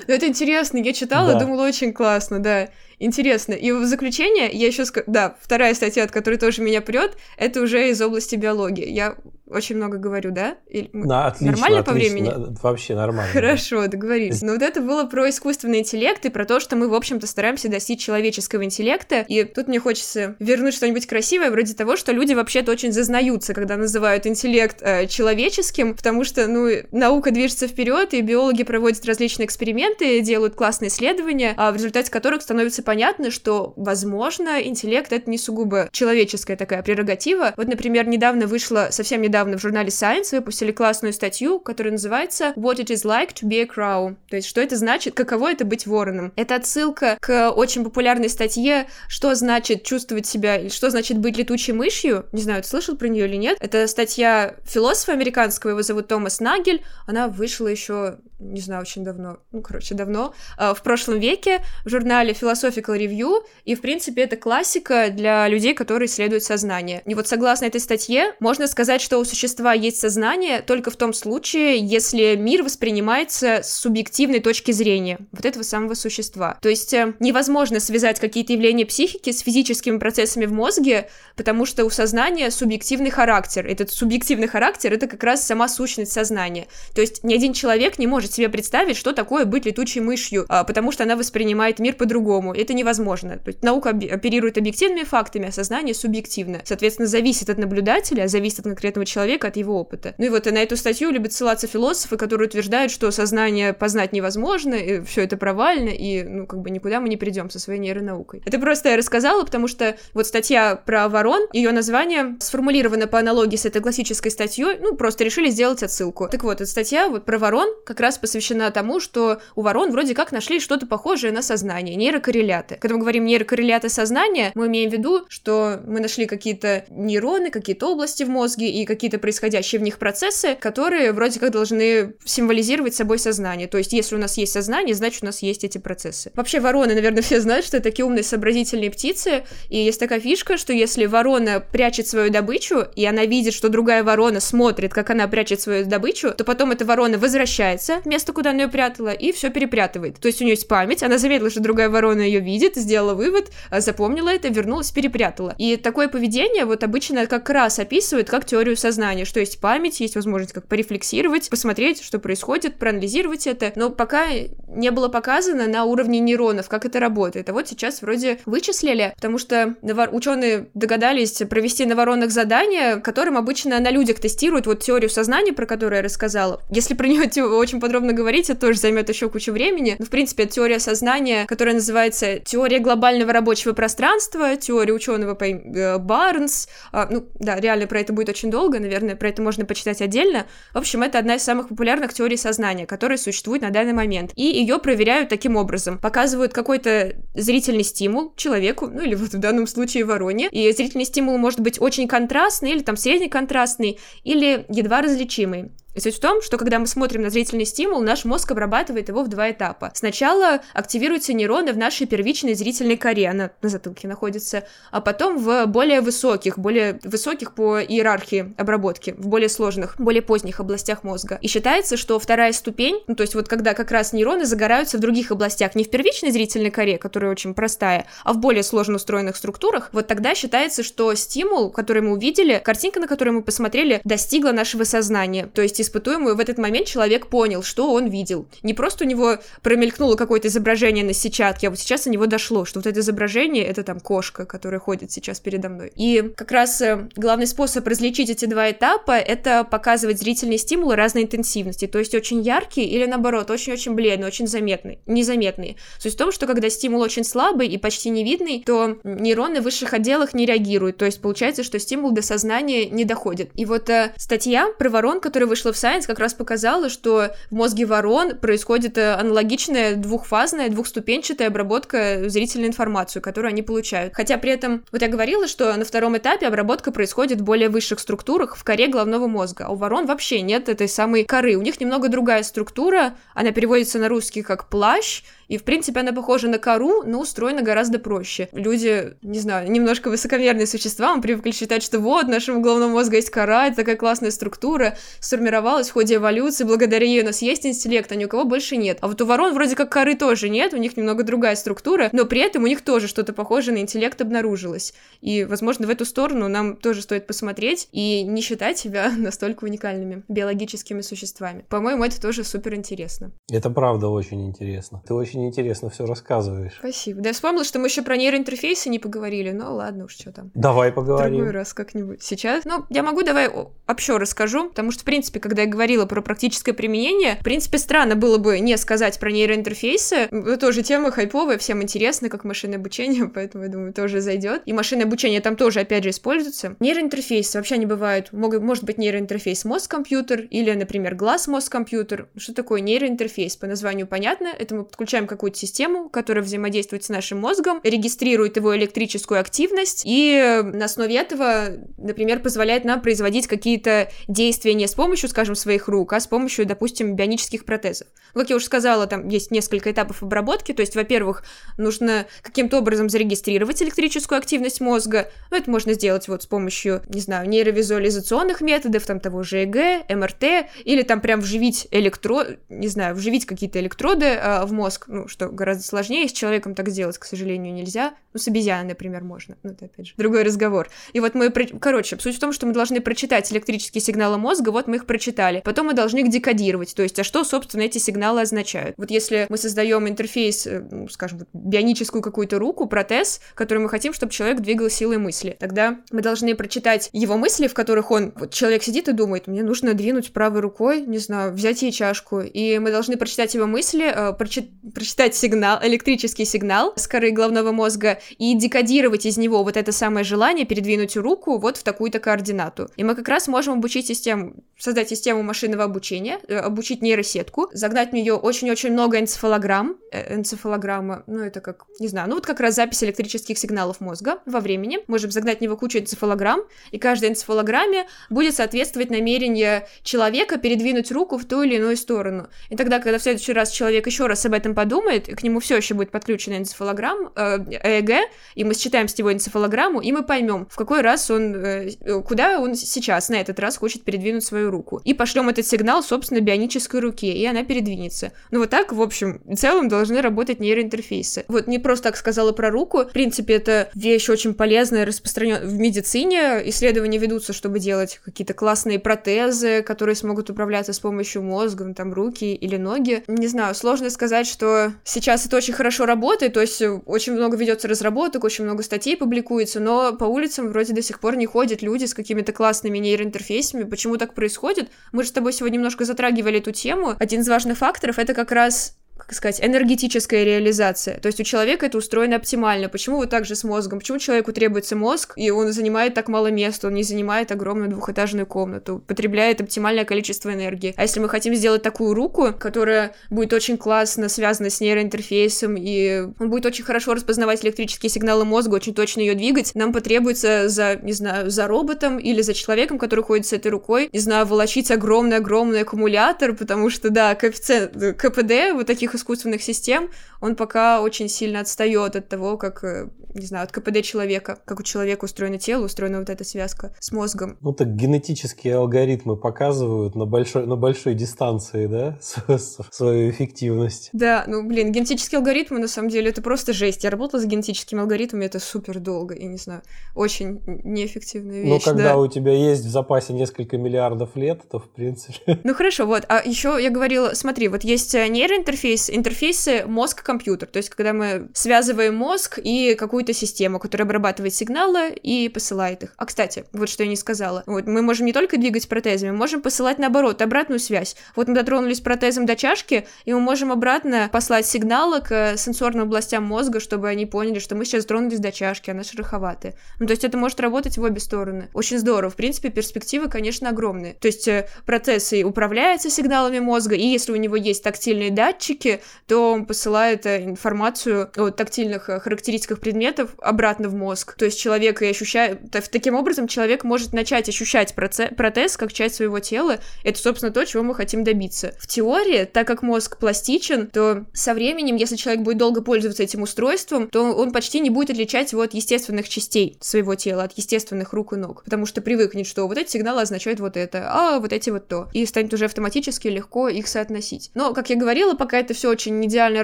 Ну, это интересно. Я читала, думала, очень классно, да. Интересно. И в заключение я еще скажу... Да, вторая статья, от которой тоже меня прет, это уже из области биологии. Я очень много говорю, да? Или... Да, отлично, Нормально отлично, по времени? Вообще нормально. Хорошо, договорились. Но вот это было про искусственный интеллект и про то, что мы, в общем-то, стараемся достичь человеческого интеллекта. И тут мне хочется вернуть что-нибудь красивое, вроде того, что люди вообще-то очень зазнаются, когда называют интеллект э, человеческим, потому что, ну, наука движется вперед, и биологи проводят различные эксперименты, делают классные исследования, а в результате которых становится понятно, что, возможно, интеллект — это не сугубо человеческая такая прерогатива. Вот, например, недавно вышла, совсем недавно в журнале Science выпустили классную статью, которая называется What it is like to be a crow. То есть, что это значит, каково это быть вороном. Это отсылка к очень популярной статье «Что значит чувствовать себя», «Что значит быть летучей мышью». Не знаю, ты слышал про нее или нет. Это статья философа американского, его зовут Томас Нагель. Она вышла еще не знаю, очень давно, ну, короче, давно, а, в прошлом веке в журнале Philosophical Review, и, в принципе, это классика для людей, которые исследуют сознание. И вот согласно этой статье, можно сказать, что у существа есть сознание только в том случае, если мир воспринимается с субъективной точки зрения вот этого самого существа. То есть э, невозможно связать какие-то явления психики с физическими процессами в мозге, потому что у сознания субъективный характер. Этот субъективный характер — это как раз сама сущность сознания. То есть ни один человек не может может себе представить, что такое быть летучей мышью, а, потому что она воспринимает мир по-другому. Это невозможно. То есть наука оперирует объективными фактами, а сознание субъективно. Соответственно, зависит от наблюдателя, зависит от конкретного человека, от его опыта. Ну и вот и на эту статью любят ссылаться философы, которые утверждают, что сознание познать невозможно, и все это провально, и, ну, как бы никуда мы не придем со своей нейронаукой. Это просто я рассказала, потому что вот статья про ворон, ее название сформулировано по аналогии с этой классической статьей, ну, просто решили сделать отсылку. Так вот, эта статья вот про ворон как раз посвящена тому, что у ворон вроде как нашли что-то похожее на сознание, нейрокорреляты. Когда мы говорим нейрокорреляты сознания, мы имеем в виду, что мы нашли какие-то нейроны, какие-то области в мозге и какие-то происходящие в них процессы, которые вроде как должны символизировать собой сознание. То есть, если у нас есть сознание, значит, у нас есть эти процессы. Вообще, вороны, наверное, все знают, что это такие умные сообразительные птицы, и есть такая фишка, что если ворона прячет свою добычу, и она видит, что другая ворона смотрит, как она прячет свою добычу, то потом эта ворона возвращается место, куда она ее прятала, и все перепрятывает. То есть у нее есть память, она заметила, что другая ворона ее видит, сделала вывод, а, запомнила это, вернулась, перепрятала. И такое поведение вот обычно как раз описывает как теорию сознания, что есть память, есть возможность как порефлексировать, посмотреть, что происходит, проанализировать это, но пока не было показано на уровне нейронов, как это работает. А вот сейчас вроде вычислили, потому что ученые догадались провести на воронах задания, которым обычно на людях тестируют вот теорию сознания, про которую я рассказала. Если про нее очень подробно подробно говорить, это тоже займет еще кучу времени. Но, в принципе, это теория сознания, которая называется теория глобального рабочего пространства, теория ученого э, Барнс. А, ну, да, реально про это будет очень долго, наверное, про это можно почитать отдельно. В общем, это одна из самых популярных теорий сознания, которая существует на данный момент. И ее проверяют таким образом. Показывают какой-то зрительный стимул человеку, ну или вот в данном случае вороне. И зрительный стимул может быть очень контрастный или там среднеконтрастный, или едва различимый. И суть в том, что когда мы смотрим на зрительный стимул, наш мозг обрабатывает его в два этапа. Сначала активируются нейроны в нашей первичной зрительной коре, она на затылке находится, а потом в более высоких, более высоких по иерархии обработки, в более сложных, более поздних областях мозга. И считается, что вторая ступень, ну то есть вот когда как раз нейроны загораются в других областях, не в первичной зрительной коре, которая очень простая, а в более сложно устроенных структурах, вот тогда считается, что стимул, который мы увидели, картинка, на которую мы посмотрели, достигла нашего сознания. То есть испытуемую, в этот момент человек понял, что он видел. Не просто у него промелькнуло какое-то изображение на сетчатке, а вот сейчас у него дошло, что вот это изображение — это там кошка, которая ходит сейчас передо мной. И как раз э, главный способ различить эти два этапа — это показывать зрительные стимулы разной интенсивности, то есть очень яркие или, наоборот, очень-очень бледные, очень заметные, незаметные. Суть в том, что когда стимул очень слабый и почти невидный, то нейроны в высших отделах не реагируют, то есть получается, что стимул до сознания не доходит. И вот э, статья про ворон, которая вышла в Science как раз показала, что в мозге ворон происходит э, аналогичная двухфазная, двухступенчатая обработка зрительной информации, которую они получают. Хотя при этом, вот я говорила, что на втором этапе обработка происходит в более высших структурах, в коре головного мозга, а у ворон вообще нет этой самой коры. У них немного другая структура, она переводится на русский как плащ, и, в принципе, она похожа на кору, но устроена гораздо проще. Люди, не знаю, немножко высокомерные существа, мы привыкли считать, что вот, в нашем головном мозге есть кора, это такая классная структура, сформировалась сформировалась в ходе эволюции, благодаря ей у нас есть интеллект, а ни у кого больше нет. А вот у ворон вроде как коры тоже нет, у них немного другая структура, но при этом у них тоже что-то похожее на интеллект обнаружилось. И, возможно, в эту сторону нам тоже стоит посмотреть и не считать себя настолько уникальными биологическими существами. По-моему, это тоже супер интересно. Это правда очень интересно. Ты очень интересно все рассказываешь. Спасибо. Да я вспомнила, что мы еще про нейроинтерфейсы не поговорили, но ладно уж, что там. Давай поговорим. Другой раз как-нибудь. Сейчас? Ну, я могу давай общо расскажу, потому что, в принципе, когда я говорила про практическое применение, в принципе, странно было бы не сказать про нейроинтерфейсы. Это тоже тема хайповая, всем интересно, как машинное обучение, поэтому, я думаю, тоже зайдет. И машинное обучение там тоже, опять же, используется. Нейроинтерфейсы вообще не бывают. Могут, может быть нейроинтерфейс мозг-компьютер или, например, глаз-мозг-компьютер. Что такое нейроинтерфейс? По названию понятно. Это мы подключаем какую-то систему, которая взаимодействует с нашим мозгом, регистрирует его электрическую активность и на основе этого, например, позволяет нам производить какие-то действия не с помощью, скажем, своих рук, а с помощью, допустим, бионических протезов. Как я уже сказала, там есть несколько этапов обработки, то есть, во-первых, нужно каким-то образом зарегистрировать электрическую активность мозга, ну, это можно сделать вот с помощью, не знаю, нейровизуализационных методов, там того же ЭГ, МРТ, или там прям вживить электро... не знаю, вживить какие-то электроды э, в мозг, ну, что гораздо сложнее, с человеком так сделать, к сожалению, нельзя, ну, с обезьяной, например, можно, ну, это опять же другой разговор. И вот мы, короче, суть в том, что мы должны прочитать электрические сигналы мозга, вот мы их прочитали, потом мы должны их декодировать, то есть, а что, собственно, эти сигналы означают. Вот если мы создаем интерфейс, э, ну, скажем, бионическую какую-то руку, протез, который мы хотим, чтобы человек двигал силой мысли, тогда мы должны прочитать его мысли, в которых он, вот человек сидит и думает, мне нужно двинуть правой рукой, не знаю, взять ей чашку, и мы должны прочитать его мысли, э, прочи- прочитать сигнал, электрический сигнал с коры головного мозга и декодировать из него вот это самое желание передвинуть руку вот в такую-то координату. И мы как раз можем обучить систему, создать систему машинного обучения, э, обучить нейросетку, загнать в нее очень-очень много энцефалограмм, э, энцефалограмма, ну это как, не знаю, ну вот как раз запись электрических сигналов мозга во времени, можем загнать в него кучу энцефалограмм, и каждая энцефалограмме будет соответствовать намерению человека передвинуть руку в ту или иную сторону. И тогда, когда в следующий раз человек еще раз об этом подумает, к нему все еще будет подключена энцефалограмм, э, ЭЭГ, и мы считаем с него энцефалограмму, и мы поймем, в какой раз он, э, куда он сейчас на этот раз хочет передвинуть свою руку. И пошлем этот сигнал, собственно, бионической руке, и она передвинется. Ну вот так, в общем, в целом должны работать нейроинтерфейсы. Вот не просто так сказала про руку. В принципе, это вещь очень полезная, распространенная в медицине. Исследования ведутся, чтобы делать какие-то классные протезы, которые смогут управляться с помощью мозга, ну, там руки или ноги. Не знаю, сложно сказать, что сейчас это очень хорошо работает, то есть очень много ведется разработок, очень много статей публикуется, но по улицам вроде до сих пор не ходят люди с какими-то классными нейроинтерфейсами. Почему так происходит? Мы же с тобой сегодня немножко затрагивали эту тему. Один из важных факторов — это как раз как сказать, энергетическая реализация. То есть у человека это устроено оптимально. Почему вот так же с мозгом? Почему человеку требуется мозг, и он занимает так мало места, он не занимает огромную двухэтажную комнату, потребляет оптимальное количество энергии. А если мы хотим сделать такую руку, которая будет очень классно связана с нейроинтерфейсом, и он будет очень хорошо распознавать электрические сигналы мозга, очень точно ее двигать, нам потребуется за, не знаю, за роботом или за человеком, который ходит с этой рукой, не знаю, волочить огромный-огромный аккумулятор, потому что, да, коэффициент КПД вот таких искусственных систем, он пока очень сильно отстает от того, как, э, не знаю, от КПД человека, как у человека устроено тело, устроена вот эта связка с мозгом. Ну так генетические алгоритмы показывают на большой, на большой дистанции, да, свою эффективность. Да, ну блин, генетические алгоритмы на самом деле это просто жесть. Я работала с генетическими алгоритмами, это супер долго, и не знаю, очень неэффективная ну, вещь. Но когда да. у тебя есть в запасе несколько миллиардов лет, то в принципе... Ну хорошо, вот, а еще я говорила, смотри, вот есть нейроинтерфейс, интерфейсы мозг-компьютер, то есть когда мы связываем мозг и какую-то систему, которая обрабатывает сигналы и посылает их. А, кстати, вот что я не сказала. Вот мы можем не только двигать протезами, можем посылать наоборот, обратную связь. Вот мы дотронулись протезом до чашки, и мы можем обратно послать сигналы к сенсорным областям мозга, чтобы они поняли, что мы сейчас тронулись до чашки, она шероховатая. Ну, то есть это может работать в обе стороны. Очень здорово. В принципе, перспективы, конечно, огромные. То есть э, процесс и сигналами мозга, и если у него есть тактильные датчики, то он посылает э, информацию о тактильных э, характеристиках предмета предметов обратно в мозг. То есть человек и ощущает... Таким образом, человек может начать ощущать протез как часть своего тела. Это, собственно, то, чего мы хотим добиться. В теории, так как мозг пластичен, то со временем, если человек будет долго пользоваться этим устройством, то он почти не будет отличать его от естественных частей своего тела, от естественных рук и ног. Потому что привыкнет, что вот эти сигналы означают вот это, а вот эти вот то. И станет уже автоматически легко их соотносить. Но, как я говорила, пока это все очень идеально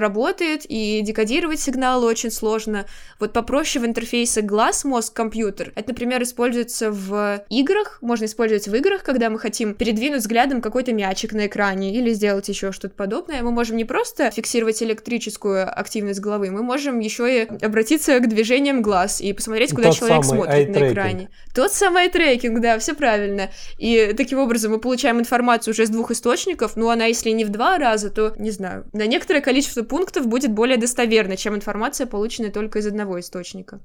работает, и декодировать сигналы очень сложно. Вот попроще в интерфейсе глаз, мозг, компьютер. Это, например, используется в играх, можно использовать в играх, когда мы хотим передвинуть взглядом какой-то мячик на экране или сделать еще что-то подобное. Мы можем не просто фиксировать электрическую активность головы, мы можем еще и обратиться к движениям глаз и посмотреть, куда Тот человек смотрит на экране. Тот самый трекинг, да, все правильно. И таким образом мы получаем информацию уже с двух источников, ну она если не в два раза, то, не знаю, на некоторое количество пунктов будет более достоверно, чем информация, полученная только из одного источника.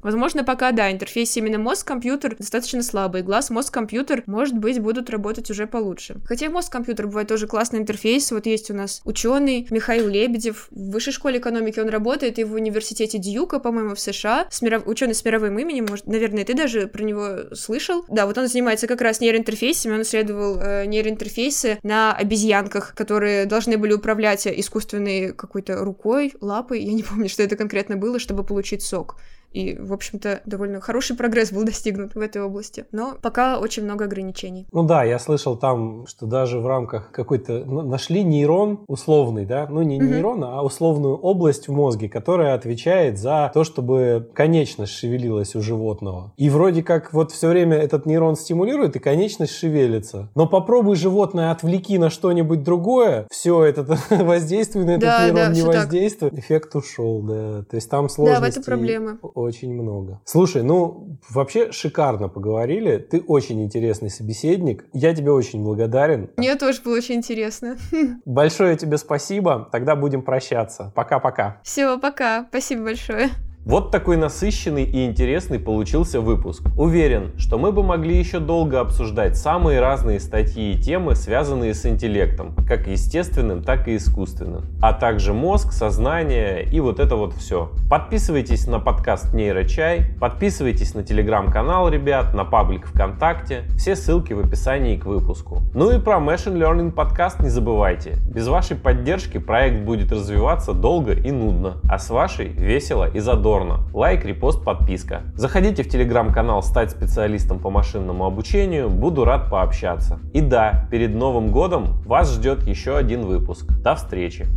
Возможно, пока, да, интерфейс именно мозг-компьютер достаточно слабый, глаз, мозг-компьютер, может быть, будут работать уже получше. Хотя мозг-компьютер бывает тоже классный интерфейс, вот есть у нас ученый Михаил Лебедев, в высшей школе экономики он работает, и в университете Дьюка, по-моему, в США, миров... ученый с мировым именем, может, наверное, ты даже про него слышал. Да, вот он занимается как раз нейроинтерфейсами, он исследовал э, нейроинтерфейсы на обезьянках, которые должны были управлять искусственной какой-то рукой, лапой, я не помню, что это конкретно было, чтобы получить сок. И, в общем-то, довольно хороший прогресс был достигнут в этой области. Но пока очень много ограничений. Ну да, я слышал там, что даже в рамках какой-то... Нашли нейрон условный, да? Ну не угу. нейрон, а условную область в мозге, которая отвечает за то, чтобы конечность шевелилась у животного. И вроде как вот все время этот нейрон стимулирует, и конечность шевелится. Но попробуй животное отвлеки на что-нибудь другое, все, это воздействие на этот да, нейрон да, не воздействует. Так. Эффект ушел, да. То есть там сложности... Да, в этом проблема очень много. Слушай, ну, вообще шикарно поговорили. Ты очень интересный собеседник. Я тебе очень благодарен. Мне тоже было очень интересно. Большое тебе спасибо. Тогда будем прощаться. Пока-пока. Все, пока. Спасибо большое. Вот такой насыщенный и интересный получился выпуск. Уверен, что мы бы могли еще долго обсуждать самые разные статьи и темы, связанные с интеллектом, как естественным, так и искусственным, а также мозг, сознание и вот это вот все. Подписывайтесь на подкаст Нейрочай, подписывайтесь на телеграм-канал, ребят, на паблик ВКонтакте, все ссылки в описании к выпуску. Ну и про Machine Learning подкаст не забывайте. Без вашей поддержки проект будет развиваться долго и нудно, а с вашей весело и задорно задорно. Лайк, репост, подписка. Заходите в телеграм-канал «Стать специалистом по машинному обучению», буду рад пообщаться. И да, перед Новым годом вас ждет еще один выпуск. До встречи!